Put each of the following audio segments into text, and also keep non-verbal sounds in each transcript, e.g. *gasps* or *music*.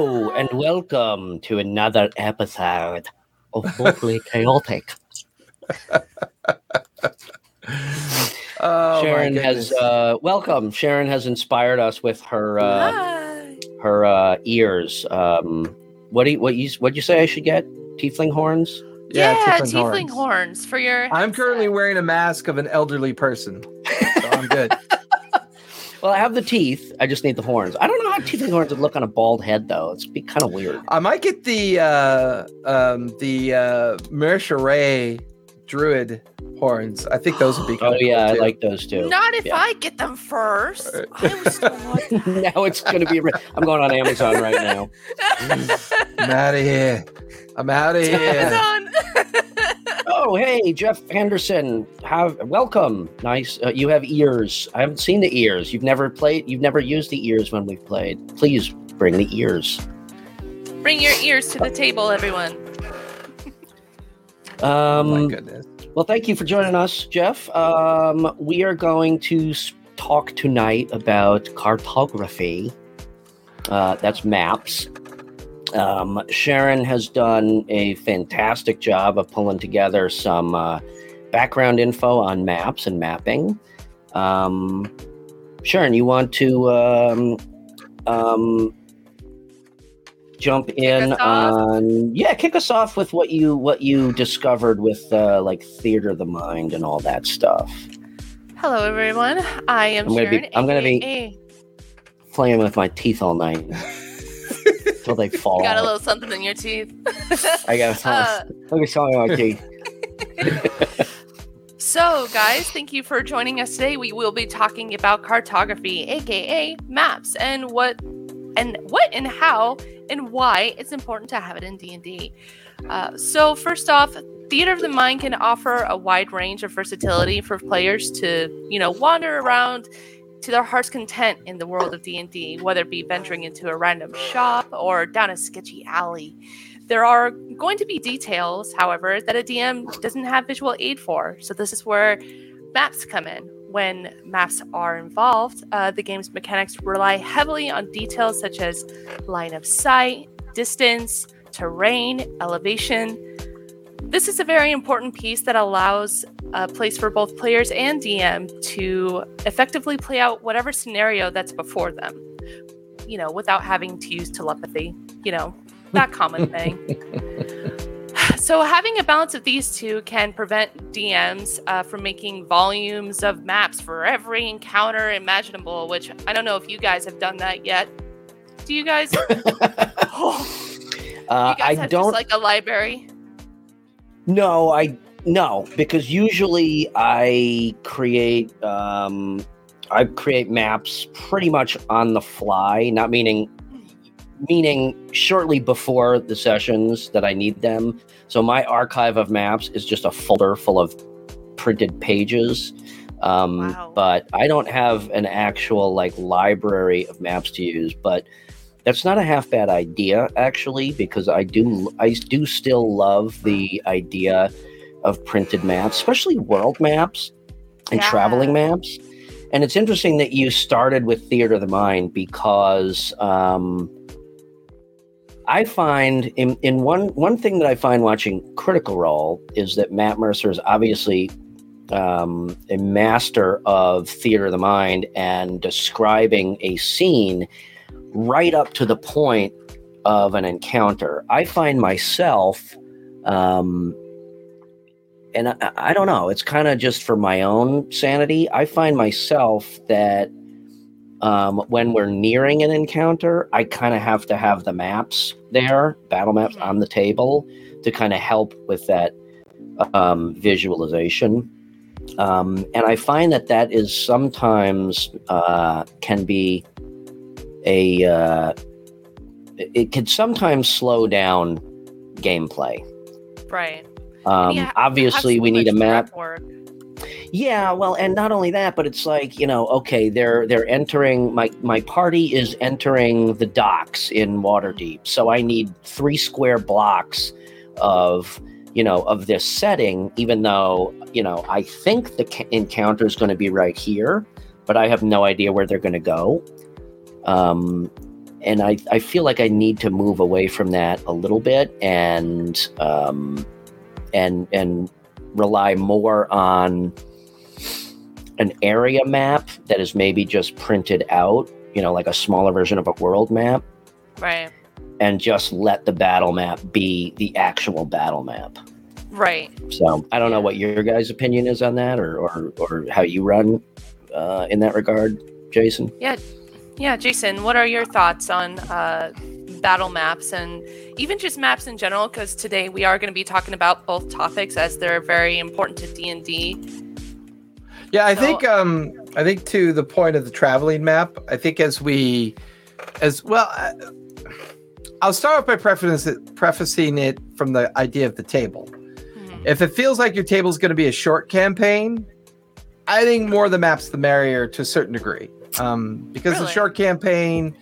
Hello and welcome to another episode of Lawfully *laughs* Chaotic. Oh, Sharon has uh, welcome. Sharon has inspired us with her uh, her uh, ears. Um, what do you, what you what you say I should get? Tiefling horns. Yeah, tiefling tiefling horns. horns. for your. I'm currently wearing a mask of an elderly person, so I'm good. *laughs* Well, I have the teeth. I just need the horns. I don't know how tiefling horns would look on a bald head though. It's be kind of weird. I might get the uh, um, the uh, Merceray druid horns. I think those would be. *gasps* Oh kinda yeah, I cool, too. like those too. Not if Yeah. I get them first. Alright. I like *laughs* now it's gonna be re- I'm going on Amazon right now. *laughs* I'm out of here. I'm out of here. *laughs* Amazon. Oh, hey, Jeff Henderson. Have welcome. Nice. Uh, you have ears. I haven't seen the ears. You've never played. You've never used the ears when we've played. Please bring the ears. Bring your ears to the table, everyone. *laughs* Oh my Um, goodness. well, thank you for joining us, Jeff. Um, we are going to talk tonight about cartography. Uh, that's maps. Um, Sharon has done a fantastic job of pulling together some uh, background info on maps and mapping. Um, Sharon, you want to um, um, jump in on yeah, kick us off with what you what you discovered with uh, like theater of the mind and all that stuff. Hello, everyone. I am I'm gonna be- Sharon. I'm gonna be- Playing with my teeth all night *laughs* until they fall *laughs* You got a little something in your teeth. I got *laughs* Uh, Let me show you my *laughs* teeth. So, guys, thank you for joining us today. We will be talking about cartography, aka maps, and what and what and how and why it's important to have it in D&D. Uh, so, first off, Theater of the Mind can offer a wide range of versatility for players to, you know, wander around to their heart's content in the world of D&D, whether it be venturing into a random shop or down a sketchy alley. There are going to be details, however, that a DM doesn't have visual aid for. So this is where maps come in. When maps are involved, uh, the game's mechanics rely heavily on details such as line of sight, distance, terrain, elevation. This is a very important piece that allows a place for both players and DM to effectively play out whatever scenario that's before them, you know, without having to use telepathy, you know, that common thing. *laughs* So, having a balance of these two can prevent DMs uh, from making volumes of maps for every encounter imaginable, which I don't know if you guys have done that yet. Do you guys? *laughs* Oh, Uh, you guys I don't just like a library. No, I no, because usually I create um I create maps pretty much on the fly, not meaning meaning shortly before the sessions that I need them. So my archive of maps is just a folder full of printed pages. Um Wow. but I don't have an actual like library of maps to use, but that's not a half bad idea actually because I do I do still love the idea of printed maps, especially world maps and Yeah. traveling maps. And it's interesting that you started with Theater of the Mind because um, I find in, in one one thing that I find watching Critical Role is that Matt Mercer is obviously um, a master of theater of the mind and describing a scene right up to the point of an encounter. I find myself, um, and I, I don't know, it's kind of just for my own sanity. I find myself that um, when we're nearing an encounter, I kind of have to have the maps there, battle maps Mhm. on the table to kind of help with that um, visualization. Um, and I find that that is sometimes uh, can be a uh, it it can sometimes slow down gameplay. Right. Um, Yeah, obviously, we need a map. Yeah, well, and not only that, but it's like you know, okay, they're they're entering my my party is entering the docks in Waterdeep, so I need three square blocks of you know of this setting, even though you know I think the ca- encounter is going to be right here, but I have no idea where they're going to go. Um, and I, I feel like I need to move away from that a little bit and um, and and rely more on an area map that is maybe just printed out, you know, like a smaller version of a world map, Right. and just let the battle map be the actual battle map. Right. So I don't know what your guys' opinion is on that, or or, or how you run uh, in that regard, Jason. Yeah, Yeah, Jason, what are your thoughts on uh, battle maps and even just maps in general? Because today we are going to be talking about both topics as they're very important to D and D. Yeah, I So- think um I think to the point of the traveling map, I think as we as well I- I'll start off by prefacing it, from the idea of the table. Mhm. If it feels like your table is going to be a short campaign, I think more the maps the merrier to a certain degree. Um, because the short campaign,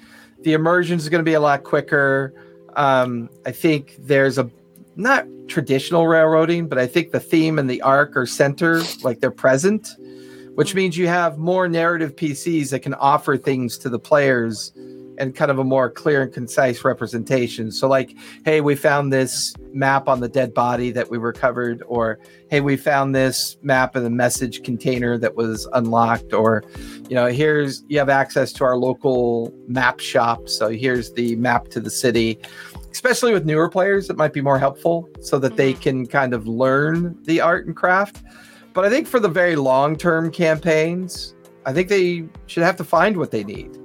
the immersion is going to be a lot quicker. Um, I think there's a not traditional railroading, but I think the theme and the arc are center, like they're present, which means you have more narrative PCs that can offer things to the players and kind of a more clear and concise representation. So, like, hey, we found this map on the dead body that we recovered, or hey, we found this map in the message container that was unlocked, or you know, here's you have access to our local map shop. So here's the map to the city. Especially with newer players, it might be more helpful so that they Mhm. can kind of learn the art and craft. But I think for the very long term campaigns, I think they should have to find what they need.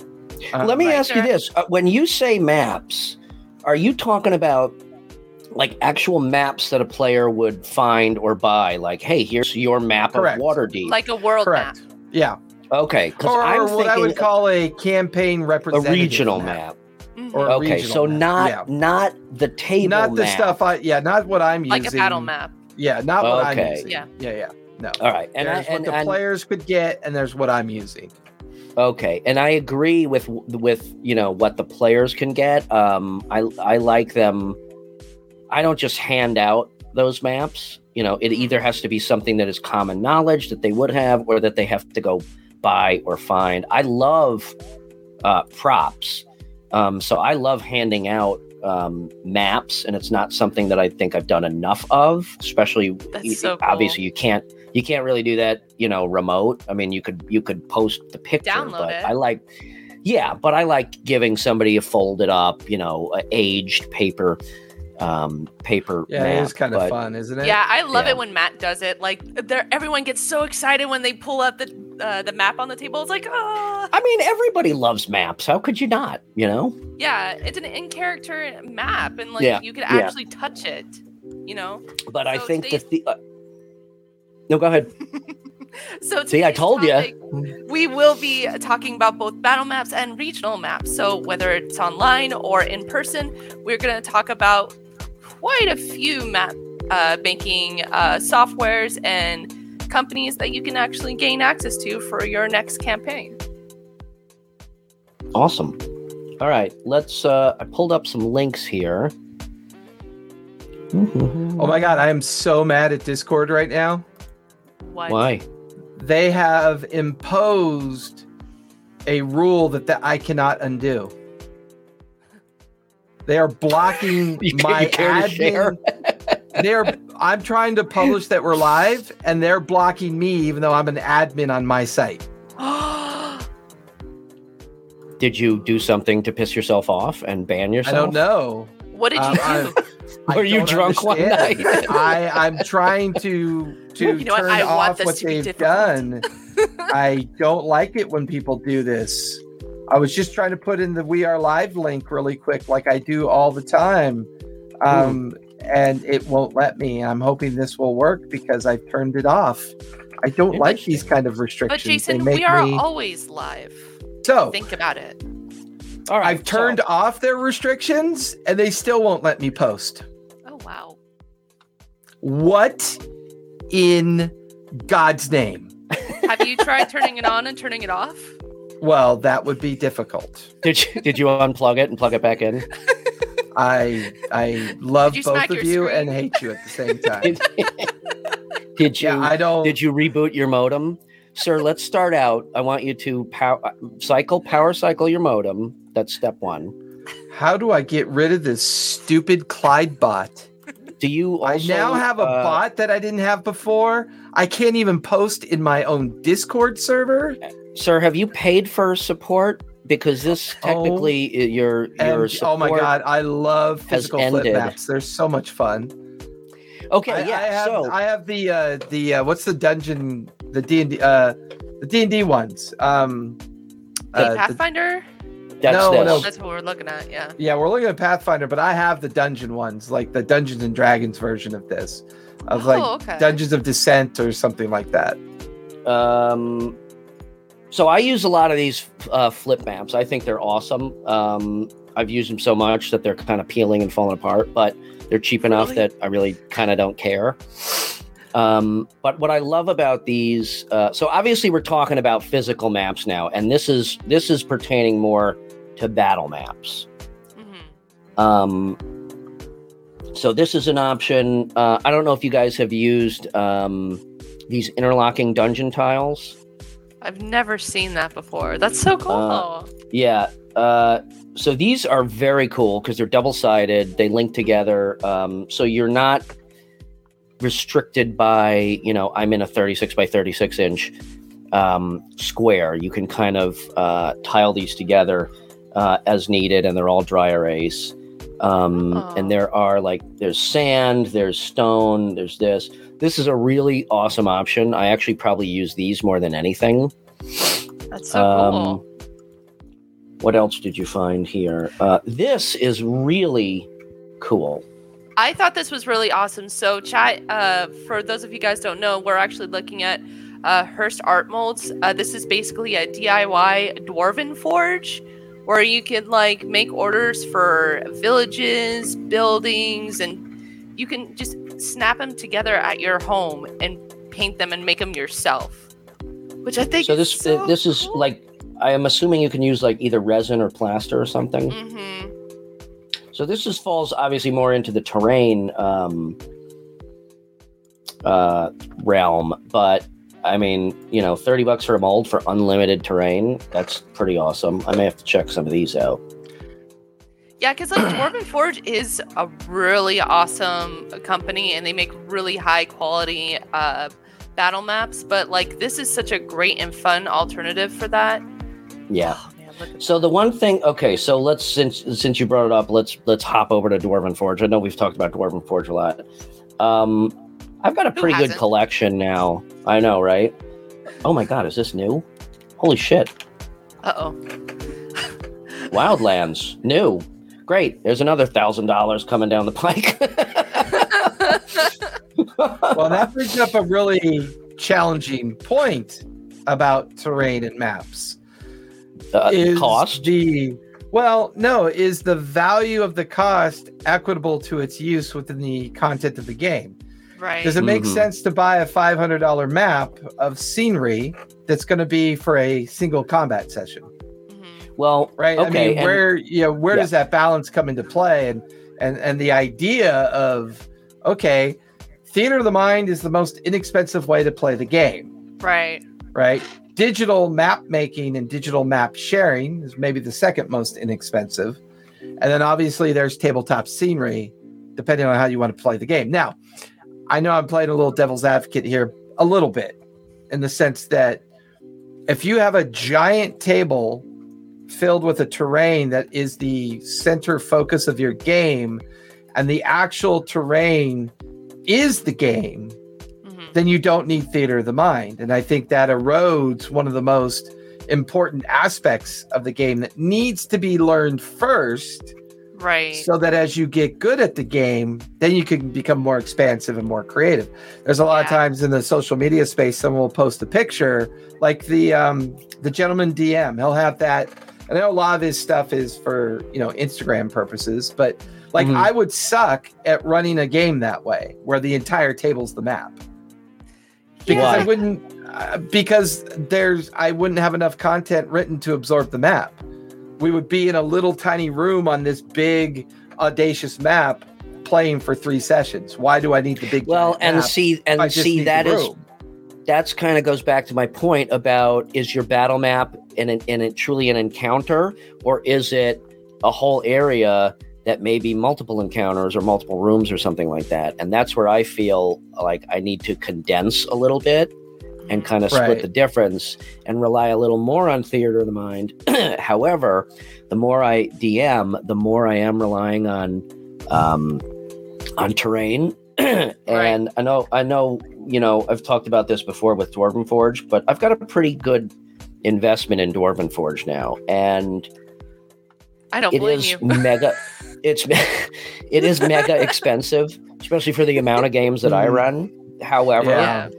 Uh, Let me right, ask you this: uh, When you say maps, are you talking about like actual maps that a player would find or buy? Like, hey, here's your map Correct. of Waterdeep. Like a world correct. Yeah. okay, because Or, I'm or what I would call a campaign a regional map. map. map. Mhm. Or Okay, so map, not yeah. not the table Not the map. stuff I yeah, not what I'm like using. Like a battle map. Yeah, not what I'm using. Yeah. Yeah, yeah. No. All right, and I there's what and, the and- players could get, and there's what I'm using. Okay, and I agree with with you know what the players can get. Um, I I like them. I don't just hand out those maps. You know, it either has to be something that is common knowledge that they would have, or that they have to go buy or find. I love uh, props, um, so I love handing out um, maps, and it's not something that I think I've done enough of. Especially, so obviously, you can't you can't really do that. You know, remote. I mean, you could you could post the picture, Download but it. I like. Yeah, but I like giving somebody a folded up, you know, aged paper, um, paper. Yeah, map, it is kind of fun, isn't it? Yeah, I love Yeah. it when Matt does it. Like, there, everyone gets so excited when they pull up the uh, the map on the table. It's like, ah, I mean, everybody loves maps. How could you not? You know? yeah, it's an in character map, and like Yeah, you could yeah. actually touch it. You know. But I So think today's- that the. Uh, no, go ahead. *laughs* So See, I told ya. topic, We will be talking about both battle maps and regional maps. So whether it's online or in person, we're going to talk about quite a few map uh, banking uh, softwares and companies that you can actually gain access to for your next campaign. Awesome. All right, let's. Uh, I pulled up some links here. Oh my god, I am so mad at Discord right now. What? Why? They have imposed a rule that, that I cannot undo. They are blocking You ca- my you care to share? admin. They're I'm trying to publish that we're live, and they're blocking me even though I'm an admin on my site. *gasps* Did you do something to piss yourself off and ban yourself? I yourself? don't know. what did you Um, do? I- I Were you don't drunk one night? I I'm trying to to You know what? turn I want off this what to they've difficult. done. *laughs* I don't like it when people do this. I was just trying to put in the We Are Live link really quick, like I do all the time, um, and it won't let me. I'm hoping this will work because I've turned it off. I don't like these kind of restrictions. but. Jason, they make we are me always live. so. Think about it. All right, I've turned so- off their restrictions, and they still won't let me post. Oh wow. What in God's name? Have you tried turning it on and turning it off? *laughs* Well, that would be difficult. Did you did you unplug it and plug it back in? *laughs* I I love both of you screen? and hate you at the same *laughs* time. Did, did you yeah, I don't. did you reboot your modem, sir? Let's start out. I want you to pow- cycle power cycle your modem. That's step one. How do I get rid of this stupid Clyde bot? Do you I now have a uh, bot that I didn't have before. I can't even post in my own Discord server. sir? Have you paid for support? Because this Oh, technically i- your your And, support. oh my god, I love physical flip ended. maps. They're so much fun. Okay, I, yeah. I have so I have the uh the uh what's the dungeon the D and D uh the D and D ones. Um uh, the- Pathfinder? That's no, this. no. That's what we're looking at, yeah. yeah, we're looking at Pathfinder, but I have the dungeon ones, like the Dungeons and Dragons version of this. Of like oh, okay. Dungeons of Descent or something like that. Um, so I use a lot of these uh, flip maps. I think they're awesome. Um, I've used them so much that they're kind of peeling and falling apart, but they're cheap enough Really? that I really kind of don't care. Um, but what I love about these, uh, so obviously we're talking about physical maps now, and this is this is pertaining more to battle maps. Mhm. Um, so this is an option. Uh, I don't know if you guys have used um, these interlocking dungeon tiles. I've never seen that before. That's so cool. Uh, Yeah. Uh, so these are very cool because they're double sided. They link together. Um, so you're not restricted by, you know, I'm in a 36 by 36 inch um, square. You can kind of uh, tile these together uh, as needed, and they're all dry erase. Um, Oh. And there are like, there's sand, there's stone, there's this. This is a really awesome option. I actually probably use these more than anything. That's so Um, cool. What else did you find here? Uh, this is really cool. I thought this was really awesome. So, chat, uh, for those of you guys don't know, we're actually looking at uh, Hirst Art Molds. Uh, this is basically a DIY dwarven forge where you can like make orders for villages, buildings, and you can just snap them together at your home and paint them and make them yourself. Which I think So is this so this is cool. like I am assuming you can use like either resin or plaster or something. Mhm. So this is falls obviously more into the terrain um, uh, realm, but I mean, you know, thirty bucks for a mold for unlimited terrain. That's pretty awesome. I may have to check some of these out. Yeah, because like Dwarven Forge is a really awesome company, and they make really high quality uh, battle maps. But like, this is such a great and fun alternative for that. Yeah. Oh, man, So the one thing, okay, so let's since since you brought it up, let's let's hop over to Dwarven Forge. I know we've talked about Dwarven Forge a lot. Um, I've got a pretty good collection now. I know, right? Oh my god, is this new? Holy shit! Uh oh. Wildlands, new, great. There's another thousand dollars coming down the pike. *laughs* Well, that brings up a really challenging point about terrain and maps. uh, is cost. the well no is the value of the cost equitable to its use within the content of the game right. does it make Mhm. sense to buy a $500 map of scenery that's going to be for a single combat session Mhm. Well, right i Okay, mean and- where you know where Yeah. does that balance come into play and and and the idea of okay theater of the mind is the most inexpensive way to play the game Right. right? Digital map making and digital map sharing is maybe the second most inexpensive. And then obviously there's tabletop scenery, depending on how you want to play the game. Now, I know I'm playing a little devil's advocate here, a little bit, in the sense that if you have a giant table filled with a terrain that is the center focus of your game, and the actual terrain is the game, Mhm. then you don't need theater of the mind. And I think that erodes one of the most important aspects of the game that needs to be learned first Right. so that as you get good at the game, then you can become more expansive and more creative. There's a lot of times in the social media space, someone will post a picture like the um, the gentleman DM. He'll have that. I know a lot of his stuff is for you know Instagram purposes, but like Mhm. I would suck at running a game that way, where the entire table's the map because Why? I wouldn't uh, because there's I wouldn't have enough content written to absorb the map. We would be in a little tiny room on this big audacious map playing for 3 sessions. Why do I need the big well, and see, and see that is that's kind of goes back to my point about is your battle map in an, in a truly an encounter or is it a whole area that may be multiple encounters or multiple rooms or something like that. And that's where I feel like I need to condense a little bit and kind of split Right. the difference and rely a little more on theater of the mind. *clears throat* However, the more I DM, the more I am relying on um, on terrain. *clears throat* and I know I know you know I've talked about this before with Dwarven Forge, but I've got a pretty good investment in Dwarven Forge now, and I don't it blame is you. *laughs* mega. *laughs* It's it is mega expensive, especially for the amount of games that I Mhm. run. However, Yeah.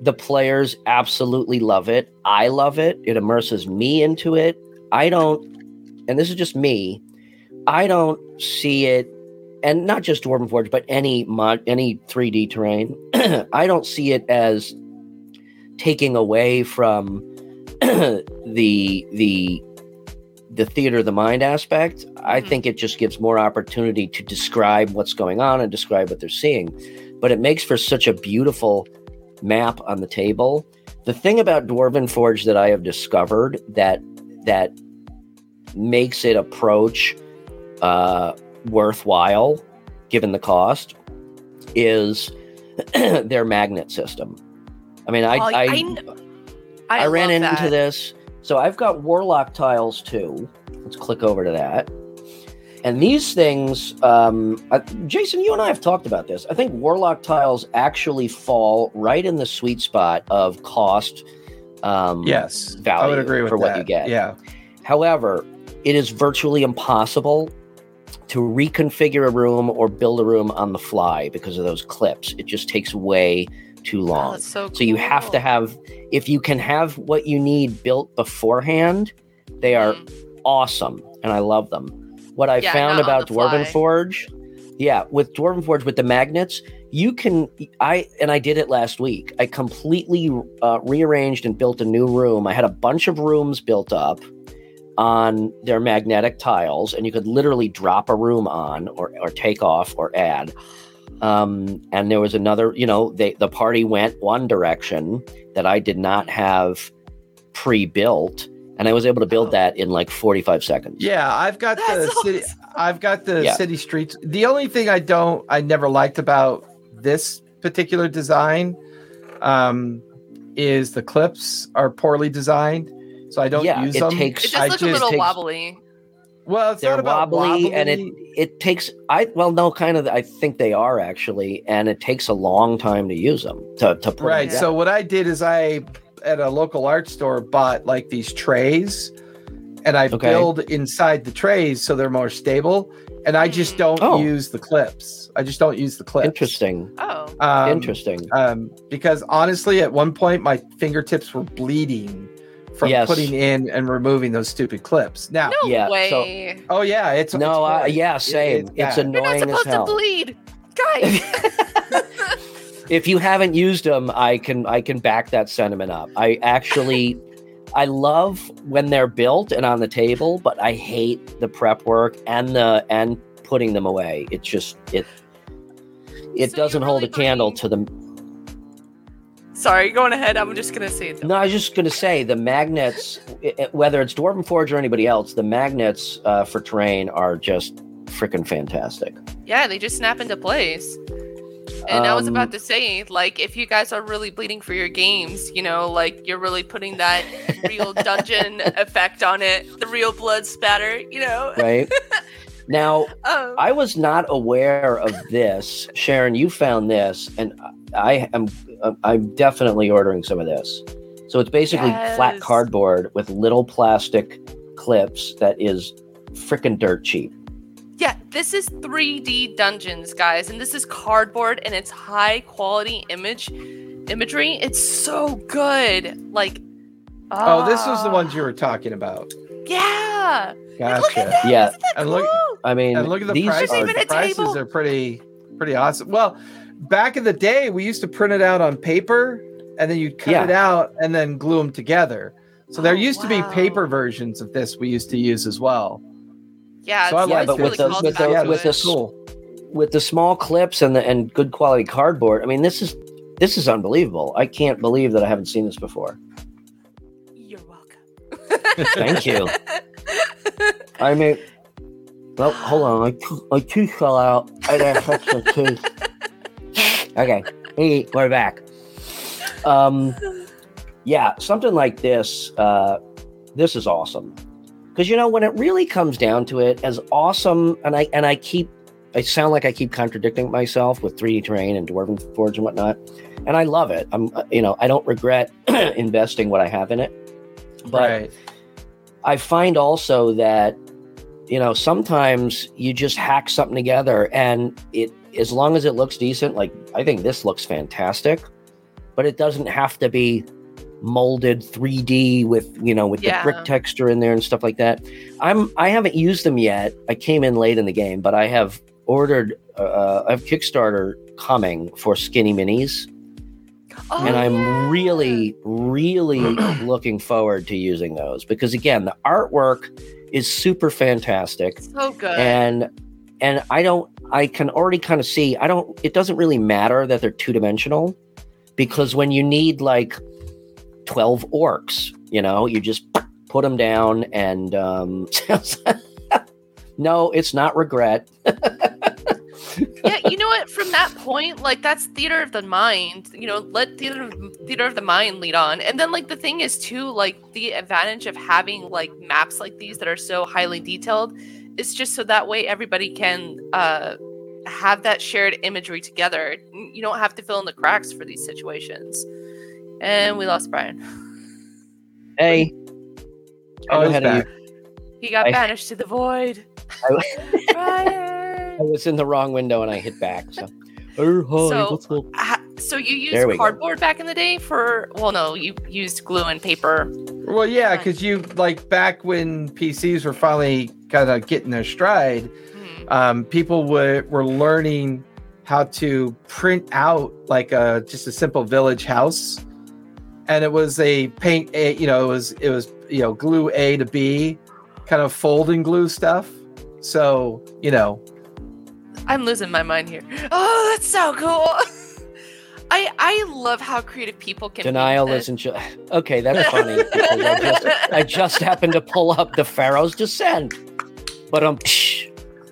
The players absolutely love it. I love it. It immerses me into it. I don't, and this is just me. I don't see it, and not just Dwarven Forge, but any mod, any 3D terrain. *clears throat* I don't see it as taking away from *clears throat* the the the theater of the mind aspect. I Mhm. think it just gives more opportunity to describe what's going on and describe what they're seeing. But it makes for such a beautiful map on the table. The thing about Dwarven Forge that I have discovered that that makes it approach uh, worthwhile, given the cost, is *clears throat* their magnet system. I mean, I Oh, I, kn- I, ran into that. this. So I've got Warlock tiles too. Let's click over to that. And these things, um, uh, Jason, you and I have talked about this. I think Warlock tiles actually fall right in the sweet spot of cost. Um, Yes, I would agree with for that. what you get. Yeah, However, it is virtually impossible to reconfigure a room or build a room on the fly because of those clips. It just takes way too Oh, long. that's so, So you have to have, if you can have what you need built beforehand, they are Mhm. awesome and I love them. What I Yeah, found about Dwarven fly. Forge, yeah, with Dwarven Forge with the magnets, you can I and I did it last week. I completely uh, rearranged and built a new room. I had a bunch of rooms built up on their magnetic tiles, and you could literally drop a room on or or take off or add. Um, and there was another, you know, they the party went one direction that I did not have pre-built, and I was able to build Oh. that in like 45 seconds. yeah. I've got the That's city. I've got the Yeah. city streets. The only thing I don't, I never liked about this particular design, um, is the clips are poorly designed, so I don't Yeah, use it them. takes- It I does look a little takes- wobbly. well, it's they're not about wobbly, and it it takes I well no kind of I think they are actually and it takes a long time to use them to to put right. together. So what I did is I at a local art store bought like these trays, and I Okay. build inside the trays so they're more stable. And I just Mm. don't Oh. use the clips. I just don't use the clips. interesting Oh, Um, interesting um, because honestly, at one point my fingertips were bleeding from Yes. putting in and removing those stupid clips. Now, no yeah, so- oh yeah, it's no it's I, horrid. yeah It- same it's it's, bad. You're not annoying as supposed to bleed, guys. *laughs* *laughs* if you haven't used them i can i can back that sentiment up i actually i love when they're built and on the table but i hate the prep work and the and putting them away it just it it So doesn't hold a really candle to the Sorry, going ahead. I'm just gonna say it. no i was just going to say the magnets i- i- whether it's dwarven forge or anybody else the magnets uh, for terrain are just freaking fantastic Yeah, they just snap into place. And I was Um, about to say, like, if you guys are really bleeding for your games, you know, like you're really putting that real dungeon *laughs* effect on it, the real blood spatter, you know. right *laughs* now Um, I was not aware of this. Sharon, you found this, and I am I'm definitely ordering some of this. So it's basically flat cardboard with little plastic clips that is freaking dirt cheap. Yeah, this is 3D dungeons, guys, and this is cardboard and it's high quality image imagery. It's so good. Like, Oh, this was the ah, ones you were talking about. Yeah. And Look at Gotcha. that. Yeah. Isn't that And look- cool? I mean, And look at the these prices. There's are even a prices table. are pretty pretty awesome. Well, back in the day, we used to print it out on paper, and then you'd cut Yeah. it out and then glue them together. So there Oh, used to be paper versions of this we used to use as well. Yeah, So I it's, like it's but really with the- with the- yeah, with effective. the- cool. with the small clips and the and good quality cardboard. I mean, this is this is unbelievable. I can't believe that I haven't seen this before. You're welcome. Thank you. *laughs* I mean, Well, hold on. My tooth, my tooth fell out. I gotta fix the tooth. Okay. Hey, we're back. Um, *laughs* yeah, something like this. Uh, this is awesome because you know when it really comes down to it, as awesome, and I and I keep, I sound like I keep contradicting myself with 3D terrain and Dwarven Forge and whatnot, and I love it. I'm, uh, you know, I don't regret *clears throat* investing what I have in it, but. right. I find also that you know sometimes you just hack something together and it as long as it looks decent like I think this looks fantastic but it doesn't have to be molded 3D with you know with Yeah. the brick texture in there and stuff like that. I'm I haven't used them yet. I came in late in the game, but I have ordered uh, I have Kickstarter coming for skinny minis Oh, and I'm yeah. really, really *clears throat* looking forward to using those because again, the artwork is super fantastic, so good. and and I don't, I can already kind of see. I don't. It doesn't really matter that they're two dimensional because when you need like twelve orcs, you know, you just put them down and um, *laughs* no, it's not regret. yeah, you know what? From that point, like that's theater of the mind. You know, let theater of, theater of the mind lead on. And then like the thing is too, like the advantage of having like maps like these that are so highly detailed is just so that way everybody can uh have that shared imagery together. You don't have to fill in the cracks for these situations. And we lost Brian. Hey, I Oh, know he's how back. He got I- banished to the void. I Brian. *laughs* was in the wrong window and I hit back. So, oh, hi, So- what's So you There we used go. cardboard back in the day for well no, you used glue and paper. Well, yeah, because you like back when PCs were finally kind of getting their stride, Hmm. um, people were were learning how to print out like a just a simple village house, and it was a paint a you know it was it was you know glue A to B, kind of folding glue stuff. So you know, I'm losing my mind here. Oh, that's so cool. *laughs* I I love how creative people can be Denial with it. isn't just okay. That's *laughs* funny I just I just happened to pull up the Pharaoh's Descent, but um. *laughs*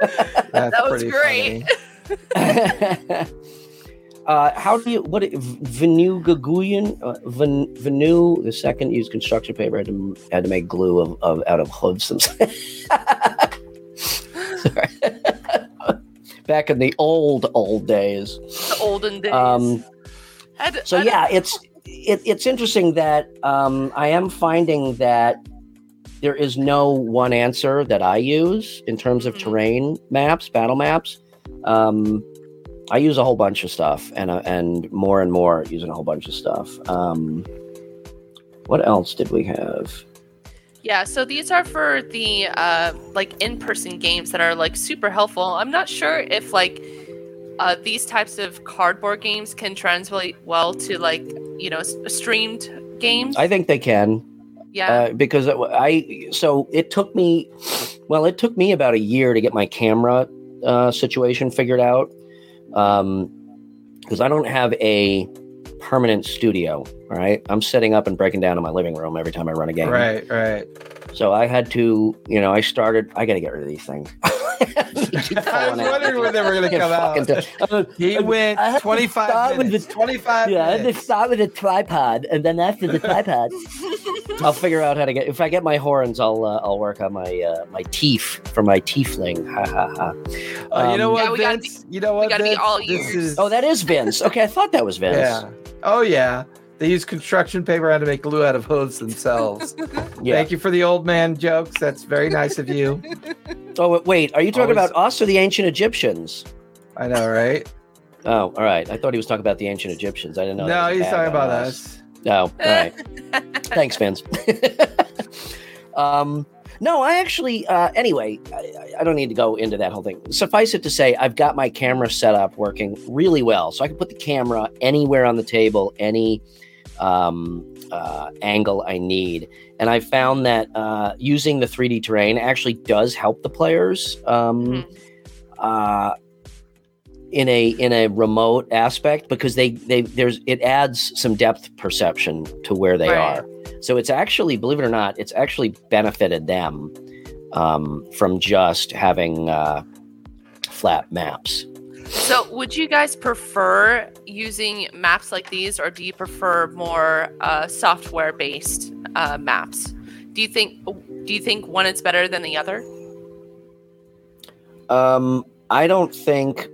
that's That was great. Uh, how do you what Venu Gaguyan uh, Ven, Venu the second used construction paper had to had to make glue of, of out of hooves. *laughs* Back in the old old days. the olden days. Um, I'd- so I'd- yeah, it's it, it's interesting that um, I am finding that there is no one answer that I use in terms of Mhm. terrain maps, battle maps. Um, I use a whole bunch of stuff, and uh, and more and more using a whole bunch of stuff. Um, what else did we have? Yeah, so these are for the uh, like in-person games that are like super helpful. I'm not sure if like uh, these types of cardboard games can translate well to like you know s- streamed games. I think they can. yeah, uh, because it- I so it took me well it took me about a year to get my camera uh, situation figured out Um, because I don't have a permanent studio. All right, I'm setting up and breaking down in my living room every time I run a game. right, right. So I had to, you know, I started. I got to get rid of these things. *laughs* They *laughs* keep I was wondering when they were going to come out. Fucking t- He went I 25 start with minutes. the- 25 yeah, I had to start with a tripod, and then after the tripod, *laughs* I'll figure out how to get. If I get my horns, I'll uh, I'll work on my uh, my teeth for my tiefling. Ha ha ha. Oh, you know Um, what, Yeah, we gotta you know what, We gotta be all ears. is Oh, that is Vince. Okay, I thought that was Vince. yeah. Oh yeah. They use construction paper how to make glue out of hooves themselves. *laughs* Yeah. Thank you for the old man jokes. That's very nice of you. *laughs* Oh wait, wait, are you talking Always- about us or the ancient Egyptians? I know, right? *laughs* Oh, all right. I thought he was talking about the ancient Egyptians. I didn't know. No, he's talking about us. No, all right. Thanks, fans. um, no, I actually. Uh, anyway, I, I- I don't need to go into that whole thing. Suffice it to say, I've got my camera set up working really well, so I can put the camera anywhere on the table, any um, uh, angle I need. And I found that uh, using the 3D terrain actually does help the players. Um, Mhm. uh, in a in a remote aspect because they they there's it adds some depth perception to where they Right. are so it's actually believe it or not it's actually benefited them um, from just having uh, flat maps. So, would you guys prefer using maps like these, or do you prefer more uh, software-based uh, maps? Do you think do you think one is better than the other? Um, I don't think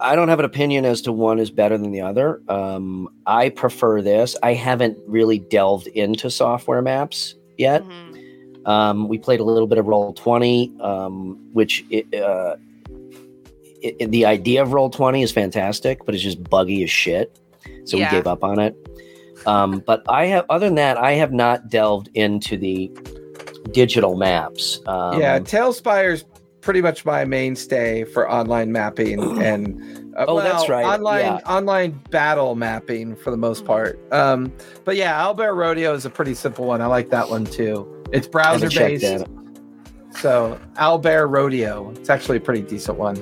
I don't have an opinion as to one is better than the other. Um, I prefer this. I haven't really delved into software maps yet. Mhm. Um, we played a little bit of Roll Twenty, um, which it, uh, it, it- the idea of Roll Twenty is fantastic, but it's just buggy as shit. So Yeah. we gave up on it. Um, *laughs* but I have, other than that, I have not delved into the digital maps. Um, yeah, TaleSpire's pretty much my mainstay for online mapping *clears throat* and uh, Oh, that's right, Online yeah. online battle mapping for the most part. Um, but yeah, Owlbear Rodeo is a pretty simple one. I like that one too. It's browser based. So Owlbear Rodeo, it's actually a pretty decent one.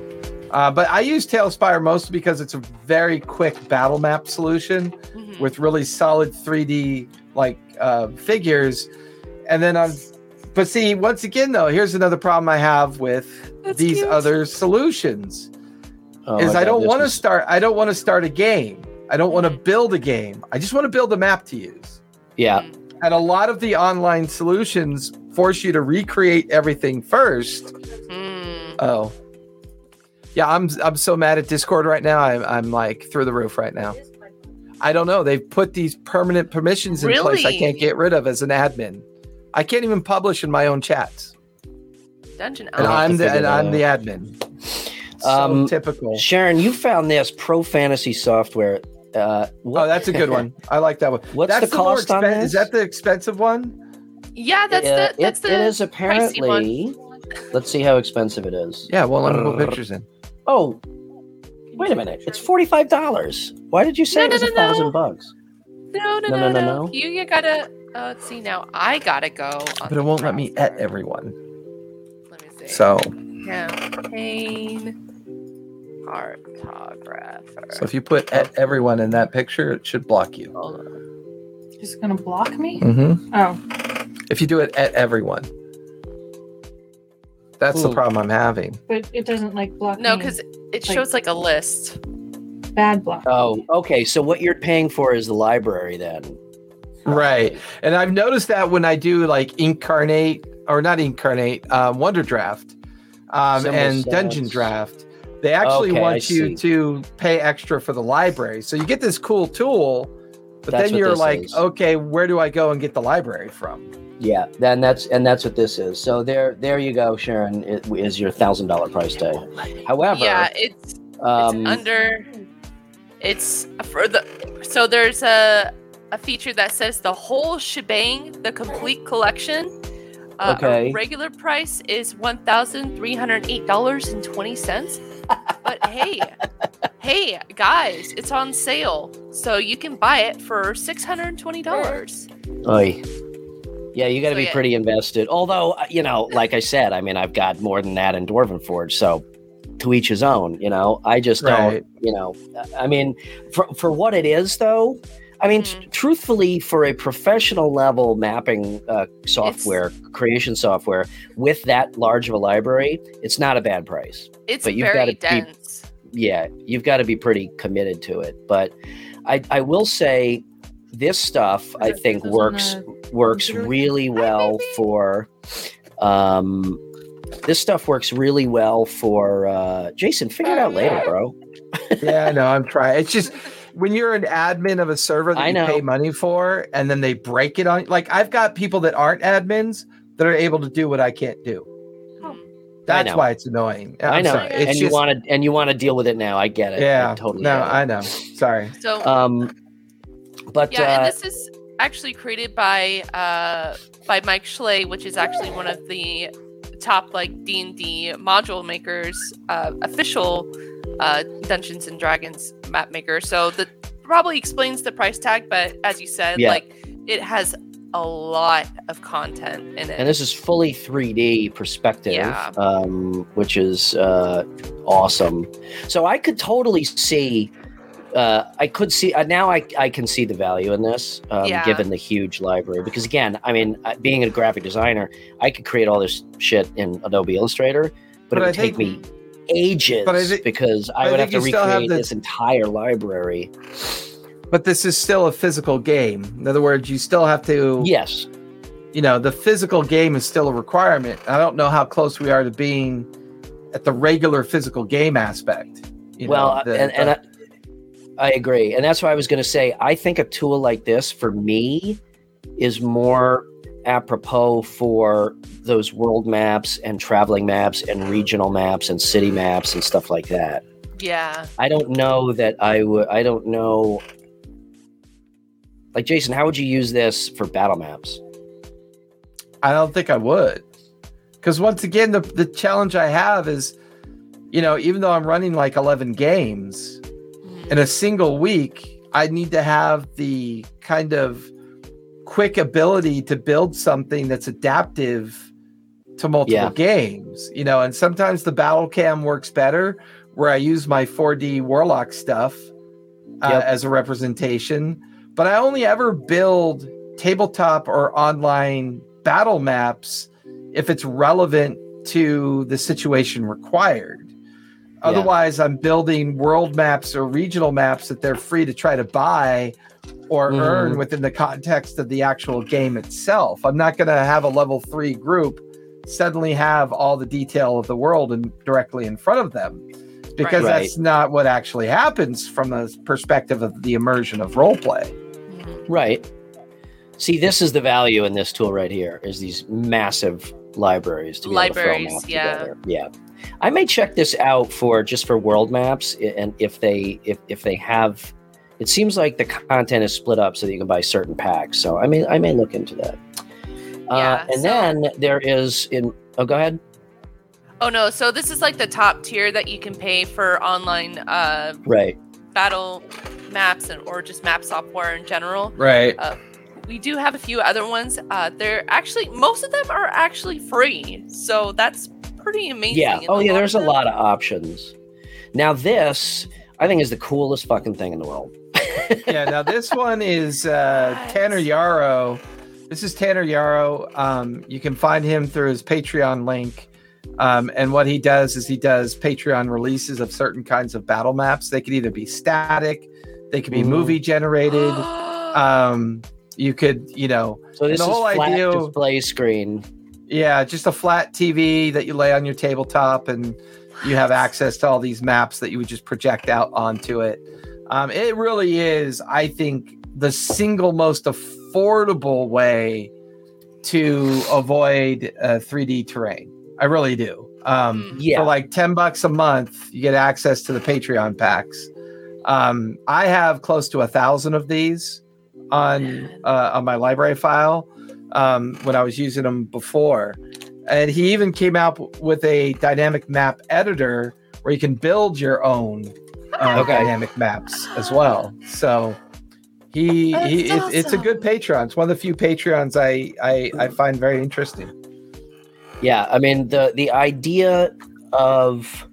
Uh, but I use TaleSpire mostly because it's a very quick battle map solution Mhm. with really solid 3D like uh, figures. And then on, but see, once again though, here's another problem I have with That's these cute. other solutions Oh, is I God, don't want to was- start. I don't want to start a game. I don't want to Mhm. build a game. I just want to build a map to use. Yeah, Mhm. And a lot of the online solutions force you to recreate everything first. Mm. Oh, yeah. I'm I'm so mad at Discord right now. I'm I'm like through the roof right now. I don't know. They've put these permanent permissions in place I can't get rid of as an admin. I can't even publish in my own chats, Dungeon and I'll have Elf. to I'm the and I'm the admin. So Um, typical. Sharon, you found this Pro Fantasy Software. Uh, what, Oh, that's a good one. I like that one. *laughs* What's that's the more cost on this? Is that the expensive one? Yeah, that's Uh, the that's it, the it is pricey one. apparently. Let's see how expensive it is. Yeah. Well, let me put pictures in. Oh, wait a minute! It's forty five dollars. Why did you say No, it was no, a no, no. thousand bucks? No, no, No, no, no, no, no, no. You you gotta uh, let's see now. I gotta go. on But it won't the let me at everyone. Let me see. So, campaign cartographer. so if you put at everyone in that picture, it should block you. Hold on. It's gonna block me? Mm-hmm. Oh, If you do it at everyone, that's the Hmm. problem I'm having. but it doesn't like block No, because it Like- shows like a list. bad block. Oh, okay. So what you're paying for is the library then. Right. And I've noticed that when I do like Inkarnate or not Inkarnate, uh, Wonderdraft um, Symbol and Dungeon. Draft, they actually Okay, I want you see. to pay extra for the library. So you get this cool tool, but That's then you're like, is. okay, where do I go and get the library from? Yeah, then that's and that's what this is. So there, there you go, Sharon. It is your thousand dollar price tag. However, yeah, it's um, it's under. It's for the so there's a a feature that says the whole shebang, the complete collection. Uh, Okay. regular price is one thousand three hundred eight dollars and twenty cents. But hey, *laughs* hey guys, it's on sale, so you can buy it for six hundred twenty dollars. Yeah, you got to So, be yeah. pretty invested. Although, uh, you know, like I said, I mean, I've got more than that in Dwarven Forge, so to each his own. You know, I just Right. don't. You know, I mean, for for what it is, though. I mean, Mhm. t- truthfully, for a professional level mapping uh, software, creation software with that large of a library, it's not a bad price. It's But you've very gotta be- dense. yeah, you've got to be pretty committed to it. But I, I will say, this stuff I think is it on works works really well for. Um, this stuff works really well for uh, Jason. Figure it out later, bro. yeah, I know. I'm *laughs* trying. It's just when you're an admin of a server that I you know. pay money for, and then they break it on. Like I've got people that aren't admins that are able to do what I can't do. Mhm. That's why it's annoying. I'm I know, sorry. It's and you want to and you want to deal with it now. I get it. I yeah, totally. No, get it. I know. Sorry. So Um, but yeah, uh, and this is actually created by uh by Mike Schley, which is actually one of the top like D and D module makers, uh, official uh, Dungeons and Dragons map maker. So that probably explains the price tag, but as you said, Yeah. like it has a lot of content in it. and this is fully 3D perspective, Yeah. um, which is uh, awesome. So I could totally see uh, I could see uh, now. I I can see the value in this, um, Yeah. given the huge library. Because again, I mean, uh, being a graphic designer, I could create all this shit in Adobe Illustrator, but, But it I would take think- me ages But I thi- because I I would have to you still have recreate the- this entire library. But this is still a physical game. In other words, you still have to. Yes, You know, the physical game is still a requirement. I don't know how close we are to being at the regular physical game aspect. You well, know, the- and, and the- I, I agree, and that's why I was going to say I think a tool like this for me is more apropos for those world maps and traveling maps and regional maps and city maps and stuff like that. Yeah. I don't know that I would. I don't know. Like Jason, how would you use this for battle maps? I don't think I would. Because once again, the, the challenge I have is, you know, even though I'm running like 11 games. In a single week, I need to have the kind of quick ability to build something that's adaptive to multiple Yeah. games, you know, and sometimes the battle cam works better where I use my 4D Warlock stuff uh, Yep. as a representation, but I only ever build tabletop or online battle maps if it's relevant to the situation required. Otherwise, I'm building world maps or regional maps that they're free to try to buy or Mhm. earn within the context of the actual game itself. I'm not going to have a level three group suddenly have all the detail of the world and directly in front of them because Right. that's not what actually happens from the perspective of the immersion of role play. Right. See, this is the value in this tool right here. Is these massive libraries to be able to throw Libraries, maps yeah. together. Yeah. I may check this out for just for world maps, and if they if if they have, it seems like the content is split up so that you can buy certain packs. So I may I may look into that. Yeah, uh, and so- then there is in. Oh, go ahead. Oh no, so this is like the top tier that you can pay for online uh Right. battle maps and or just map software in general. Right. We do have a few other ones. Uh they're actually most of them are actually free. So that's pretty amazing. Yeah. Oh, yeah. There's a lot of options. Now this, I think, is the coolest fucking thing in the world. *laughs* yeah, now this one is uh, What? Tanner Yarrow. This is Tanner Yarrow. Um, you can find him through his Patreon link. Um, and what he does is he does Patreon releases of certain kinds of battle maps. They could either be static, they could be Mhm. movie generated. *gasps* Um, you could, you know, So this the is whole flat idea- display screen. Yeah, just a flat TV that you lay on your tabletop, and you have access to all these maps that you would just project out onto it. Um, it really is, I think, the single most affordable way to avoid uh, 3D terrain. I really do. Um. Yeah. For like 10 bucks a month, you get access to the Patreon packs. Um, I have close to a thousand of these on uh, on my library file um, when I was using them before. And he even came out with a dynamic map editor where you can build your own uh, Okay. dynamic maps as well. So he, That's he it, it's a good Patreon. It's one of the few Patreons I, I, I find very interesting. Yeah, I mean the the idea of